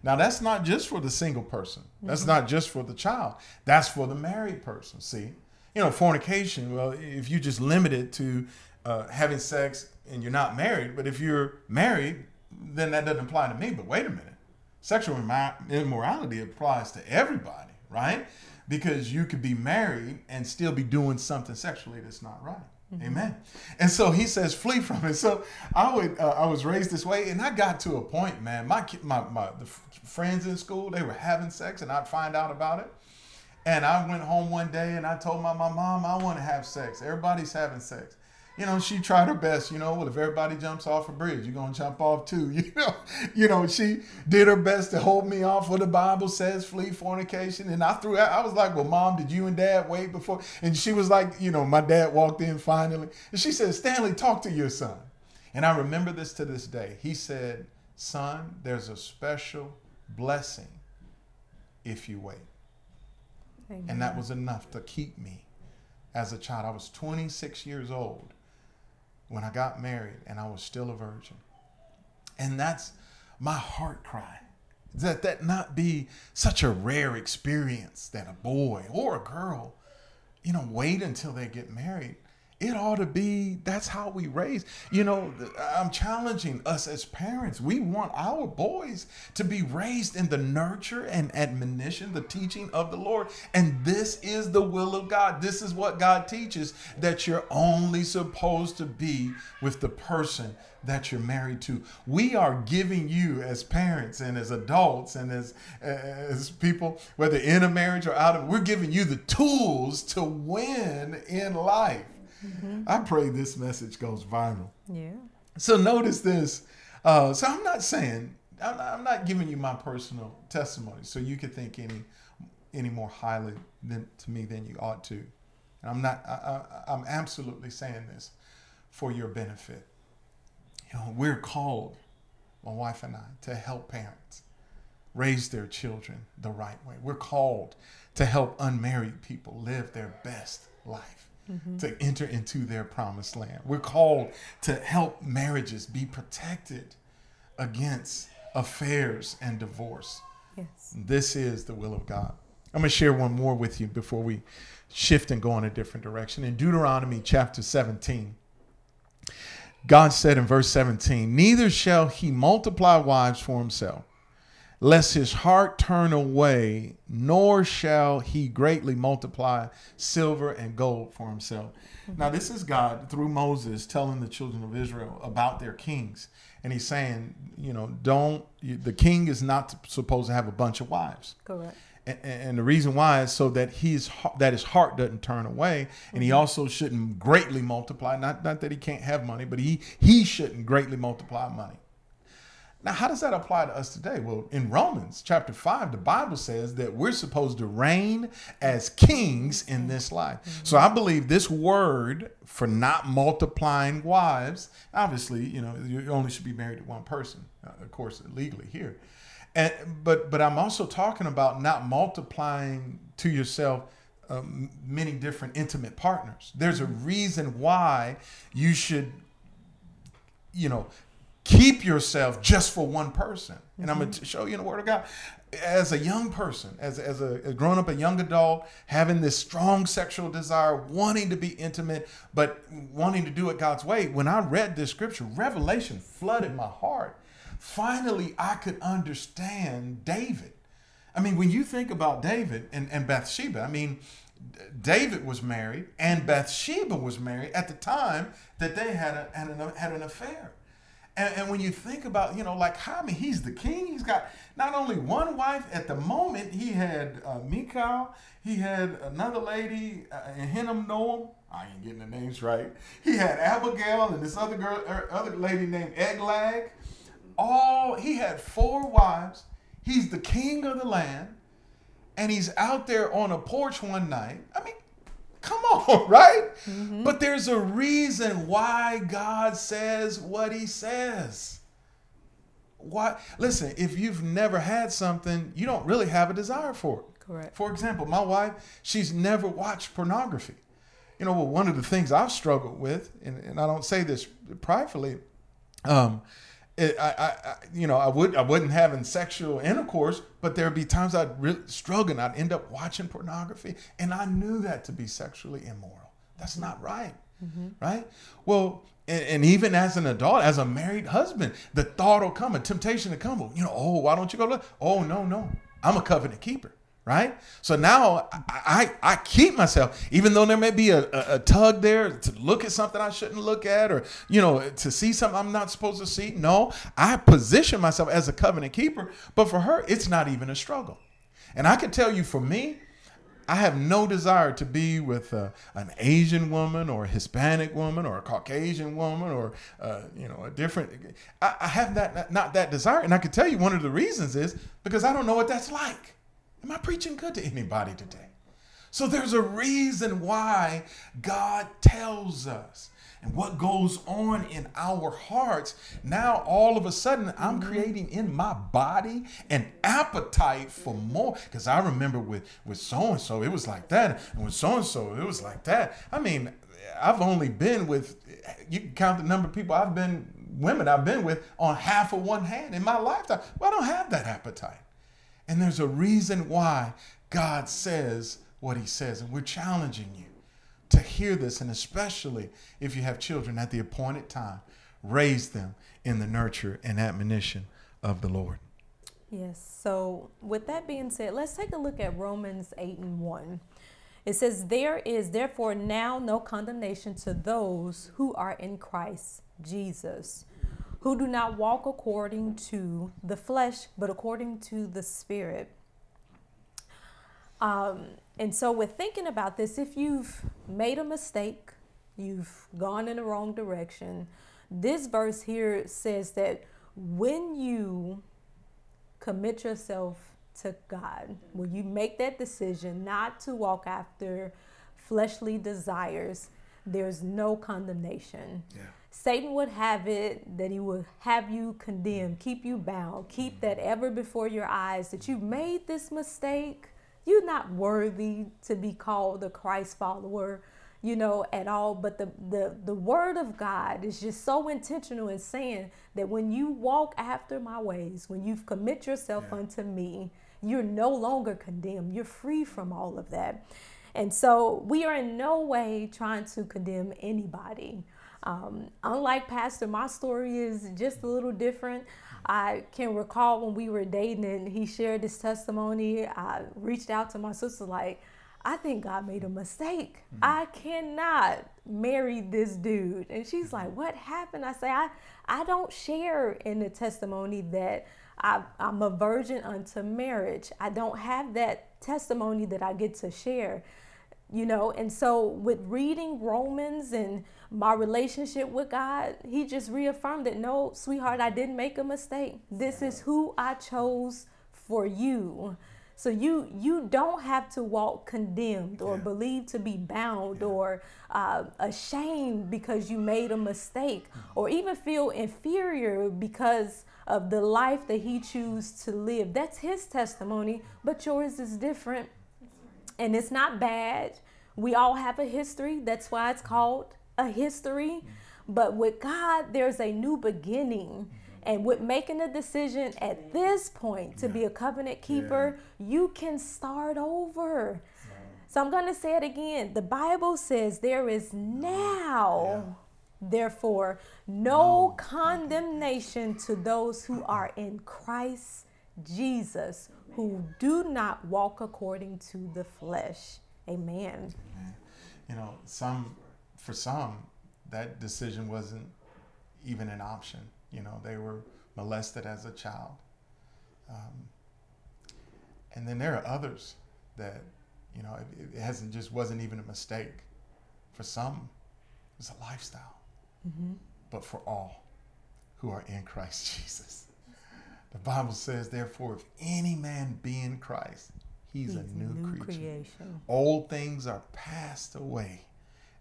Now, that's not just for the single person. That's mm-hmm. not just for the child. That's for the married person. See, you know, fornication. Well, if you just limit it to uh, having sex and you're not married, but if you're married, then that doesn't apply to me. But wait a minute, sexual immorality applies to everybody, right? Because you could be married and still be doing something sexually that's not right. Mm-hmm. Amen. And so he says, flee from it. So I would, uh, I was raised this way, and I got to a point, man. My my my the friends in school, they were having sex, and I'd find out about it. And I went home one day, and I told my, my mom, I want to have sex. Everybody's having sex you know, she tried her best, you know, well, if everybody jumps off a bridge, you're going to jump off too. You know, you know, she did her best to hold me off what the Bible says, flee fornication. And I threw out, I was like, well, mom, did you and dad wait before? And she was like, you know, my dad walked in finally. And she said, Stanley, talk to your son. And I remember this to this day. He said, son, there's a special blessing if you wait. Amen. And that was enough to keep me as a child. I was 26 years old when I got married and I was still a virgin. And that's my heart cry. That that not be such a rare experience that a boy or a girl, you know, wait until they get married it ought to be that's how we raise. You know i'm challenging us as parents. We want our boys to be raised in the nurture and admonition the teaching of the lord. And this is the will of god. This is what god teaches that you're only supposed to be with the person that you're married to. We are giving you as parents and as adults and as as people whether in a marriage or out of we're giving you the tools to win in life Mm-hmm. I pray this message goes viral. Yeah. So notice this. Uh, so I'm not saying I'm not, I'm not, giving you my personal testimony, so you could think any any more highly than to me than you ought to. And I'm not. I, I, I'm absolutely saying this for your benefit. You know, we're called, my wife and I, to help parents raise their children the right way. We're called to help unmarried people live their best life mm-hmm. to enter into their promised land. We're called to help marriages be protected against affairs and divorce. Yes. This is the will of God. I'm going to share one more with you before we shift and go in a different direction. In Deuteronomy chapter 17, God said in verse 17, Neither shall he multiply wives for himself lest his heart turn away, nor shall he greatly multiply silver and gold for himself. Mm-hmm. Now, this is God through Moses telling the children of Israel about their kings. And he's saying, you know, don't, the king is not supposed to have a bunch of wives. Correct. And, and the reason why is so that his that his heart doesn't turn away, and he mm-hmm. also shouldn't greatly multiply. Not not that he can't have money, but he he shouldn't greatly multiply money. Now, how does that apply to us today? Well, in Romans chapter 5, the Bible says that we're supposed to reign as kings in this life. Mm-hmm. So I believe this word for not multiplying wives, obviously, you know, you only should be married to one person, uh, of course, legally here. And, but but I'm also talking about not multiplying to yourself um, many different intimate partners. There's a reason why you should you know keep yourself just for one person. And. I'm going to show you in the Word of God. As a young person, as, as a as growing up, a young adult, having this strong sexual desire, wanting to be intimate, but wanting to do it God's way, when I read this scripture, revelation flooded my heart. Finally, I could understand David. I mean, when you think about David and, and Bathsheba, I mean, David was married and Bathsheba was married at the time that they had, a, had, an, had an affair. And, and, when you think about, you know, like mean, he's the king. He's got not only one wife. At the moment, he had uh, Michal. He had another lady, uh, Hinnom Noam. I ain't getting the names right. He had Abigail and this other girl, er, other lady named Eglag. All he had four wives. He's the king of the land, and he's out there on a porch one night. I mean, come on, right? Mm-hmm. But there's a reason why God says what he says. Why? Listen, if you've never had something, you don't really have a desire for it. Correct. For example, my wife, she's never watched pornography. You know, well, one of the things I've struggled with, and, and I don't say this pridefully, um, it, I, I, you know, I would, I wasn't having sexual intercourse, but there'd be times I'd really struggle and I'd end up watching pornography, and I knew that to be sexually immoral. That's not right, mm-hmm. right? Well, and, and, even as an adult, as a married husband, the thought will come, a temptation to come. You know, oh, why don't you go look? Oh, no, no, I'm a covenant keeper right? So now I, I, I keep myself, even though there may be a, a, a, tug there to look at something I shouldn't look at, or you know, to see something I'm not supposed to see. No, I position myself as a covenant keeper. But for her, it's not even a struggle. And I can tell you, for me, I have no desire to be with uh, an Asian woman or a Hispanic woman or a Caucasian woman or uh, you know a different. I, I have that not that desire, and I can tell you one of the reasons is because I don't know what that's like. Am I preaching good to anybody today? So there's a reason why God tells us and what goes on in our hearts. Now, all of a sudden, I'm mm-hmm. creating in my body an appetite for more. Because I remember with with so and so, it was like that, and with so and so, it was like that. I mean, I've only been with you can count the number of people I've been women I've been with on half of one hand in my lifetime. Well, I don't have that appetite. And there's a reason why God says what he says. And we're challenging you to hear this, and especially if you have children at the appointed time, raise them in the nurture and admonition of the Lord. Yes. So, with that being said, let's take a look at Romans 8 and 1. It says, There is therefore now no condemnation to those who are in Christ Jesus who do not walk according to the flesh, but according to the Spirit. Um, and so, with thinking about this, if you've made a mistake, you've gone in the wrong direction, this verse here says that when you commit yourself to God, when you make that decision not to walk after fleshly desires, there's no condemnation. Yeah. Satan would have it that he would have you condemned, keep you bound, keep mm-hmm. that ever before your eyes that you made this mistake. You're not worthy to be called a Christ follower, you know, at all. But the, the, the word of God is just so intentional in saying that when you walk after my ways, when you've commit yourself yeah. unto me, you're no longer condemned. You're free from all of that. And so we are in no way trying to condemn anybody. Um, unlike Pastor, my story is just a little different. I can recall when we were dating and he shared his testimony. I reached out to my sister, like, I think God made a mistake. Mm-hmm. I cannot marry this dude. And she's like, What happened? I say, I, I don't share in the testimony that I, I'm a virgin unto marriage. I don't have that testimony that I get to share you know and so with reading romans and my relationship with god he just reaffirmed that no sweetheart i didn't make a mistake this is who i chose for you so you you don't have to walk condemned or yeah. believed to be bound yeah. or uh, ashamed because you made a mistake mm-hmm. or even feel inferior because of the life that he chose to live that's his testimony but yours is different and it's not bad. We all have a history. That's why it's called a history. Mm-hmm. But with God, there's a new beginning. Mm-hmm. And with making a decision at this point to be a covenant keeper, yeah. you can start over. So I'm going to say it again. The Bible says there is now, yeah. therefore, no, no condemnation to those who are in Christ Jesus who do not walk according to the flesh. Amen. Amen. You know, some for some that decision wasn't even an option. You know, they were molested as a child. Um, and then there are others that, you know, it, it, hasn't just wasn't even a mistake. For some, it's a lifestyle. Mm-hmm. But for all who are in Christ Jesus. The Bible says, therefore, if any man be in Christ, He's, He's a new, new creature. creation. Old things are passed away,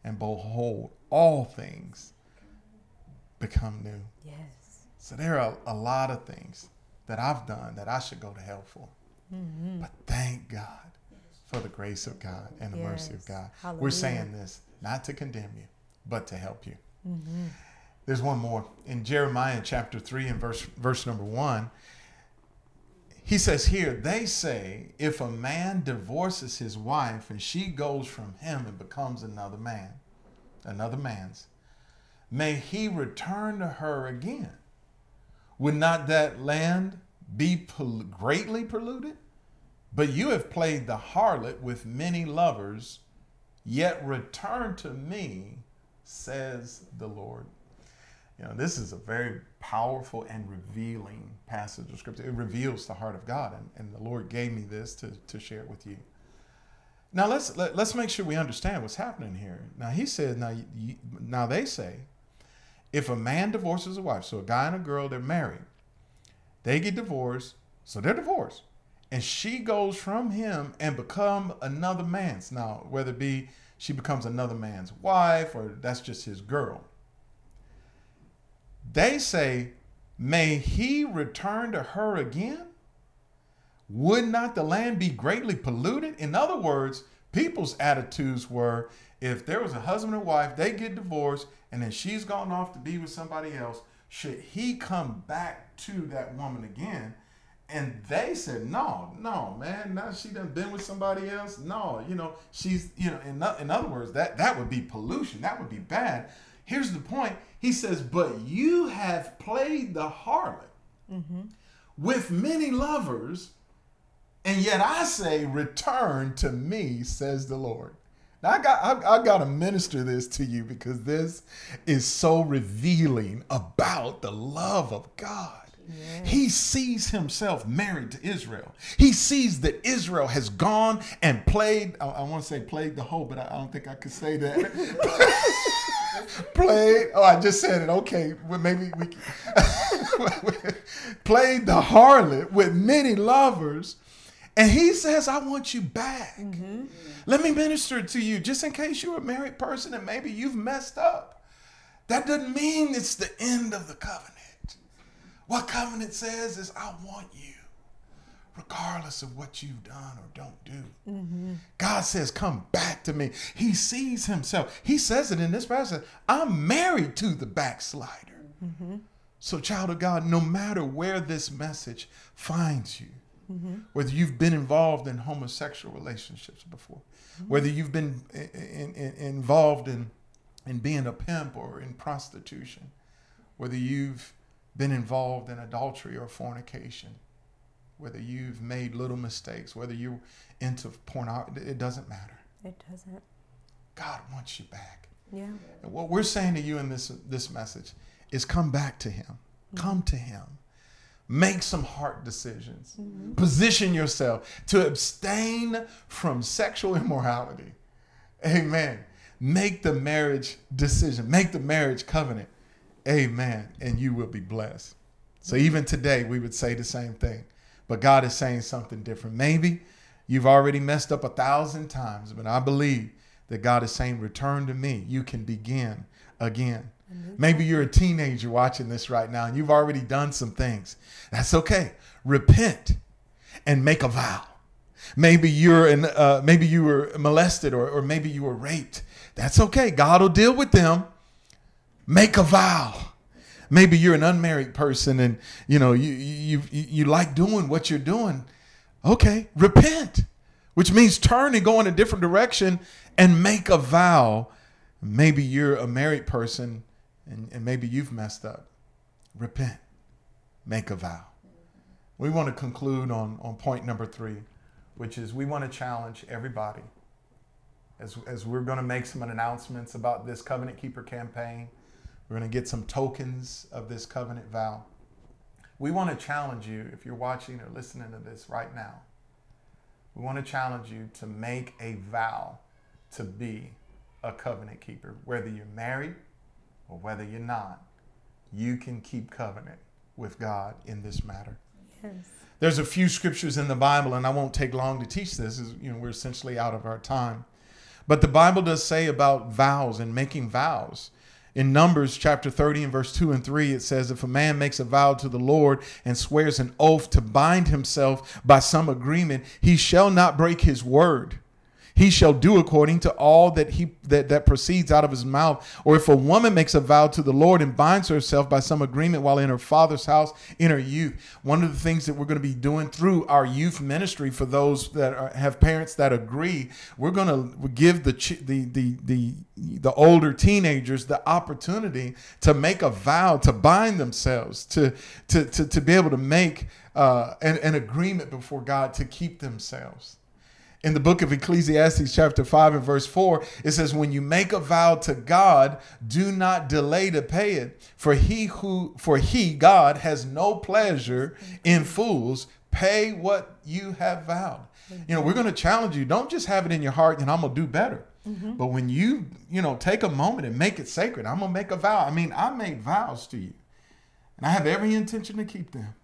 and behold, all things become new. Yes. So there are a lot of things that I've done that I should go to hell for. Mm-hmm. But thank God for the grace of God and the mercy of Yes. God. We're saying this not to condemn you, but to help you. Mm-hmm. There's one more in Jeremiah chapter 3 and verse verse number 1. He says here, they say if a man divorces his wife and she goes from him and becomes another man, another man's, may he return to her again. Would not that land be pol- greatly polluted? But you have played the harlot with many lovers, yet return to me, says the Lord. You know, this is a very powerful and revealing passage of scripture. It reveals the heart of God, and, and the Lord gave me this to, to share it with you. Now let's let, let's make sure we understand what's happening here. Now he says, now you, now they say, if a man divorces a wife, so a guy and a girl, they're married, they get divorced, so they're divorced, and she goes from him and become another man's. Now whether it be she becomes another man's wife or that's just his girl. They say, May he return to her again? Would not the land be greatly polluted? In other words, people's attitudes were if there was a husband and wife, they get divorced, and then she's gone off to be with somebody else, should he come back to that woman again? And they said, no, no, man, now she done been with somebody else. No, you know, she's, you know, in, in other words, that, that would be pollution. That would be bad. Here's the point. He says, but you have played the harlot mm-hmm. with many lovers, and yet I say, return to me, says the Lord. Now I got I, I got to minister this to you because this is so revealing about the love of God. He sees himself married to Israel. He sees that Israel has gone and played. I, I want to say played the whole, but I, I don't think I could say that. played. Oh, I just said it. Okay, well, maybe we can- played the harlot with many lovers, and he says, "I want you back." Mm-hmm. Let me minister to you, just in case you're a married person and maybe you've messed up. That doesn't mean it's the end of the covenant. What covenant says is, "I want you." Regardless of what you've done or don't do. Mm-hmm. God says, Come back to me. He sees himself. He says it in this passage I'm married to the backslider. Mm-hmm. So, child of God, no matter where this message finds you, mm-hmm. whether you've been involved in homosexual relationships before, whether you've been in, in- involved in, in being a pimp or in prostitution, whether you've been involved in adultery or fornication, whether you've made little mistakes, whether you're into pornography, it doesn't matter. It doesn't. God wants you back. Yeah. And what we're saying to you in this this message is come back to him. Mm-hmm. Come to him. Make some heart decisions. Mm-hmm. Position yourself to abstain from sexual immorality. Amen. Make the marriage decision. Make the marriage covenant. Amen. And you will be blessed. So mm-hmm. even today, we would say the same thing. But God is saying something different. Maybe you've already messed up a thousand times, but I believe that God is saying, Return to me. You can begin again. Maybe you're a teenager watching this right now and you've already done some things. That's okay. Repent and make a vow. Maybe you're an, uh, maybe you were molested or, or maybe you were raped. That's okay. God will deal with them. Make a vow. Maybe you're an unmarried person and you know you you you, like doing what you're doing. Okay, repent, which means turn and go in a different direction and make a vow. Maybe you're a married person and, and maybe you've messed up. Repent, make a vow. We want to conclude on, on point number three, which is we want to challenge everybody as, as we're going to make some announcements about this Covenant Keeper campaign. We're going to get some tokens of this covenant vow. We want to challenge you, if you're watching or listening to this right now, we want to challenge you to make a vow to be a covenant keeper. Whether you're married or whether you're not, you can keep covenant with God in this matter. Yes. There's a few scriptures in the Bible, and I won't take long to teach this. Is you know we're essentially out of our time, but the Bible does say about vows and making vows. In Numbers chapter 30 and verse 2 and 3, it says, If a man makes a vow to the Lord and swears an oath to bind himself by some agreement, he shall not break his word he shall do according to all that he that, that proceeds out of his mouth. Or if a woman makes a vow to the Lord and binds herself by some agreement while in her father's house in her youth. One of the things that we're going to be doing through our youth ministry for those that are, have parents that agree, we're going to give the the the the the older teenagers the opportunity to make a vow to bind themselves to to to, to be able to make uh, an, an agreement before God to keep themselves in the book of Ecclesiastes, chapter 5 and verse 4, it says, When you make a vow to God, do not delay to pay it. For he who for he, God, has no pleasure in fools. Pay what you have vowed. You know, we're going to challenge you. Don't just have it in your heart and I'm gonna do better. Mm-hmm. But when you, you know, take a moment and make it sacred, I'm gonna make a vow. I mean, I made vows to you. And I have every intention to keep them.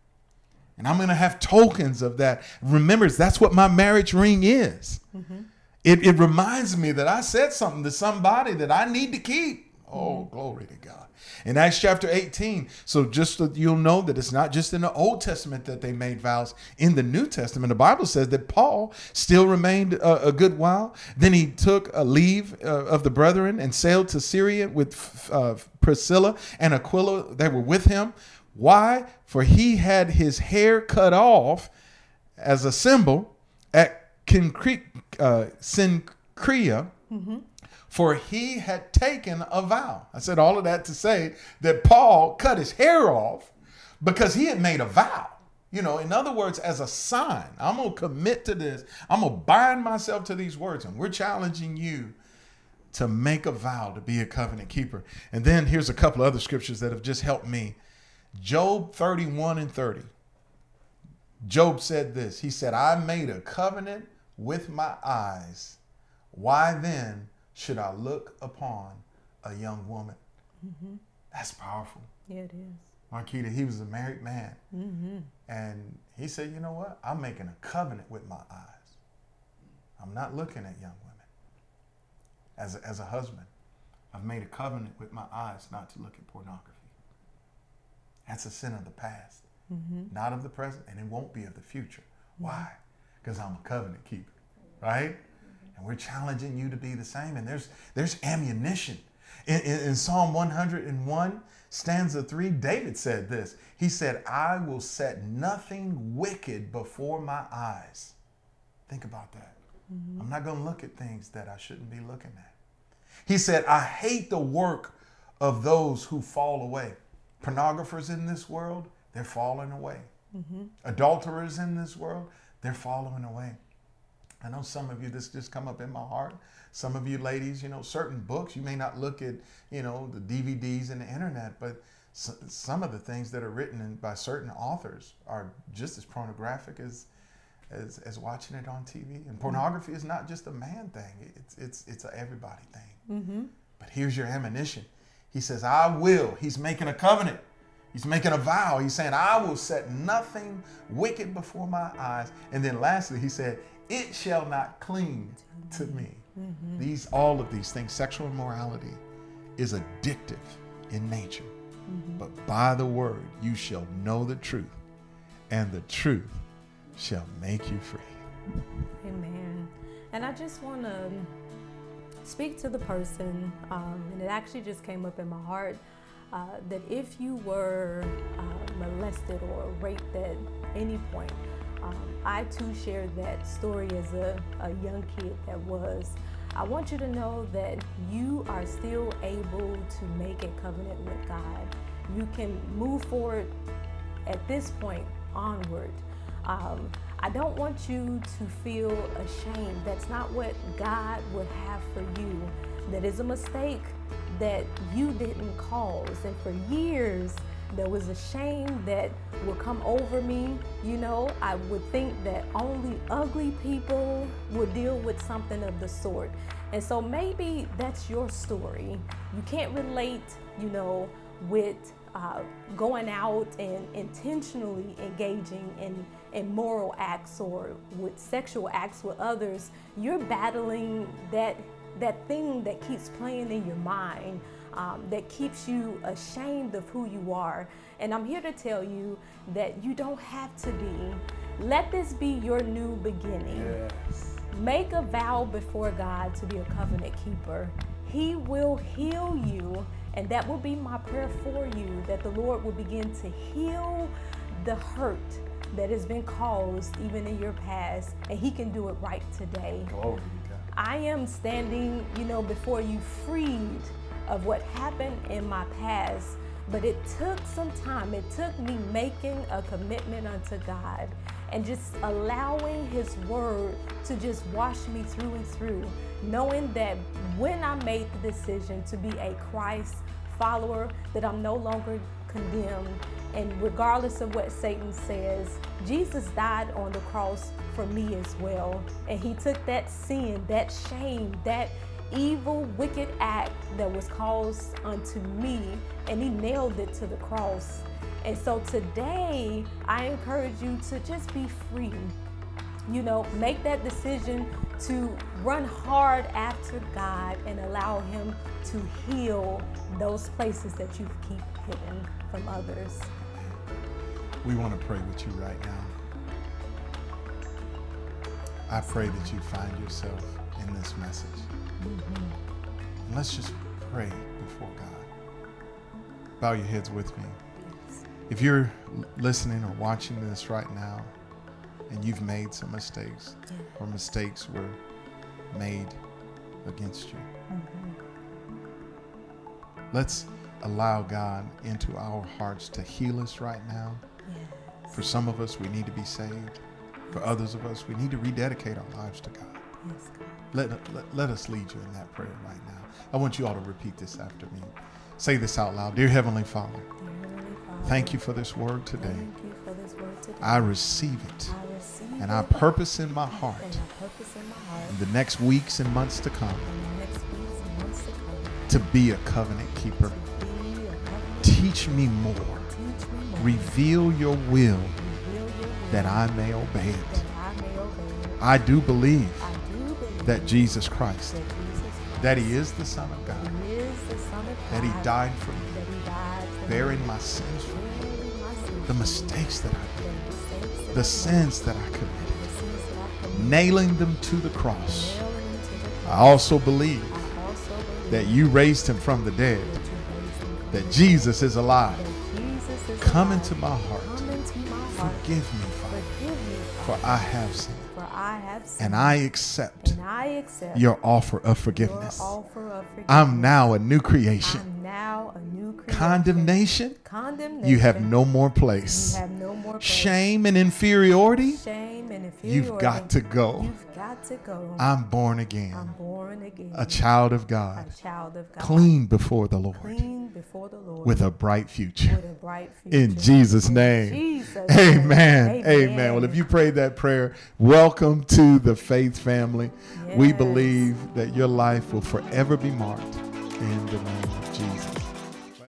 And I'm going to have tokens of that. Remember, that's what my marriage ring is. Mm-hmm. It, it reminds me that I said something to somebody that I need to keep. Oh, mm-hmm. glory to God. In Acts chapter 18, so just so you'll know that it's not just in the Old Testament that they made vows. In the New Testament, the Bible says that Paul still remained a, a good while. Then he took a leave uh, of the brethren and sailed to Syria with uh, Priscilla and Aquila. They were with him. Why? For he had his hair cut off as a symbol at Kincre- uh, Cenchrea, mm-hmm. for he had taken a vow. I said all of that to say that Paul cut his hair off because he had made a vow. You know, in other words, as a sign, I'm going to commit to this. I'm going to bind myself to these words. And we're challenging you to make a vow to be a covenant keeper. And then here's a couple of other scriptures that have just helped me Job 31 and 30. Job said this He said, I made a covenant with my eyes. Why then should I look upon a young woman? Mm-hmm. That's powerful. Yeah, it is. Marquita, he was a married man. Mm-hmm. And he said, You know what? I'm making a covenant with my eyes. I'm not looking at young women. As a, as a husband, I've made a covenant with my eyes not to look at pornography. That's a sin of the past, mm-hmm. not of the present, and it won't be of the future. Mm-hmm. Why? Because I'm a covenant keeper, right? And we're challenging you to be the same. And there's there's ammunition. In, in, in Psalm 101, stanza 3, David said this. He said, I will set nothing wicked before my eyes. Think about that. Mm-hmm. I'm not going to look at things that I shouldn't be looking at. He said, I hate the work of those who fall away pornographers in this world, they're falling away. Mm-hmm. Adulterers in this world, they're falling away. I know some of you, this just come up in my heart. Some of you ladies, you know, certain books, you may not look at, you know, the DVDs and the internet, but some of the things that are written in, by certain authors are just as pornographic as, as, as watching it on TV. And mm-hmm. pornography is not just a man thing; it's it's it's a everybody thing. Mm-hmm. But here's your ammunition: he says, I will. He's making a covenant. He's making a vow. He's saying, I will set nothing wicked before my eyes. And then lastly, he said, It shall not cling to me. Mm-hmm. These, all of these things, sexual immorality is addictive in nature. Mm-hmm. But by the word, you shall know the truth, and the truth shall make you free. Amen. And I just want to speak to the person, um, and it actually just came up in my heart uh, that if you were uh, molested or raped at any point, um, I too shared that story as a, a young kid that was. I want you to know that you are still able to make a covenant with God. You can move forward at this point onward. Um, I don't want you to feel ashamed. That's not what God would have for you. That is a mistake that you didn't cause. And for years, there was a shame that would come over me. You know, I would think that only ugly people would deal with something of the sort. And so maybe that's your story. You can't relate, you know, with uh, going out and intentionally engaging in, in moral acts or with sexual acts with others, you're battling that that thing that keeps playing in your mind um, that keeps you ashamed of who you are. And I'm here to tell you that you don't have to be. Let this be your new beginning. Yes. Make a vow before God to be a covenant keeper. He will heal you, and that will be my prayer for you that the Lord will begin to heal the hurt that has been caused even in your past, and He can do it right today. Glory I am standing, you know, before you freed of what happened in my past, but it took some time. It took me making a commitment unto God and just allowing His Word to just wash me through and through, knowing that when I made the decision to be a Christ follower, that I'm no longer condemned. And regardless of what Satan says, Jesus died on the cross for me as well. And he took that sin, that shame, that evil, wicked act that was caused unto me, and he nailed it to the cross. And so today, I encourage you to just be free. You know, make that decision to run hard after God and allow Him to heal those places that you've keep hidden from others. We want to pray with you right now. I pray that you find yourself in this message. Mm-hmm. Let's just pray before God. Bow your heads with me. If you're listening or watching this right now and you've made some mistakes or mistakes were made against you, mm-hmm. let's allow God into our hearts to heal us right now. Yes. For some of us, we need to be saved. For others of us, we need to rededicate our lives to God. Yes, God. Let, let, let us lead you in that prayer right now. I want you all to repeat this after me. Say this out loud. Dear Heavenly Father, Dear Heavenly Father thank you for this word today. This word today. I receive it. I receive and, I purpose in my heart. And I purpose in my heart. In the next weeks and months to come. Months to, come to be a covenant keeper. Teach me more. Reveal your will that I may obey it. I do believe that Jesus Christ, that He is the Son of God, that He died for me, bearing my sins for me, the mistakes that I did, the sins that I committed, nailing them to the cross. I also believe that you raised Him from the dead that Jesus is alive. Come into my heart. Forgive me, Father, for I have sinned. And I accept, your offer of forgiveness. I'm now a new creation. Condemnation, you have no more place. Shame and inferiority, you've got to go. You've got to go. I'm born again. I'm born again. A child of God. A child of God. Clean before the Lord Clean before the Lord with a bright future. With A bright future. In Jesus' name. Jesus Amen. Amen. Amen. Well, if you prayed that prayer, welcome to the faith family. Yes. We believe that your life will forever be marked in the name of Jesus.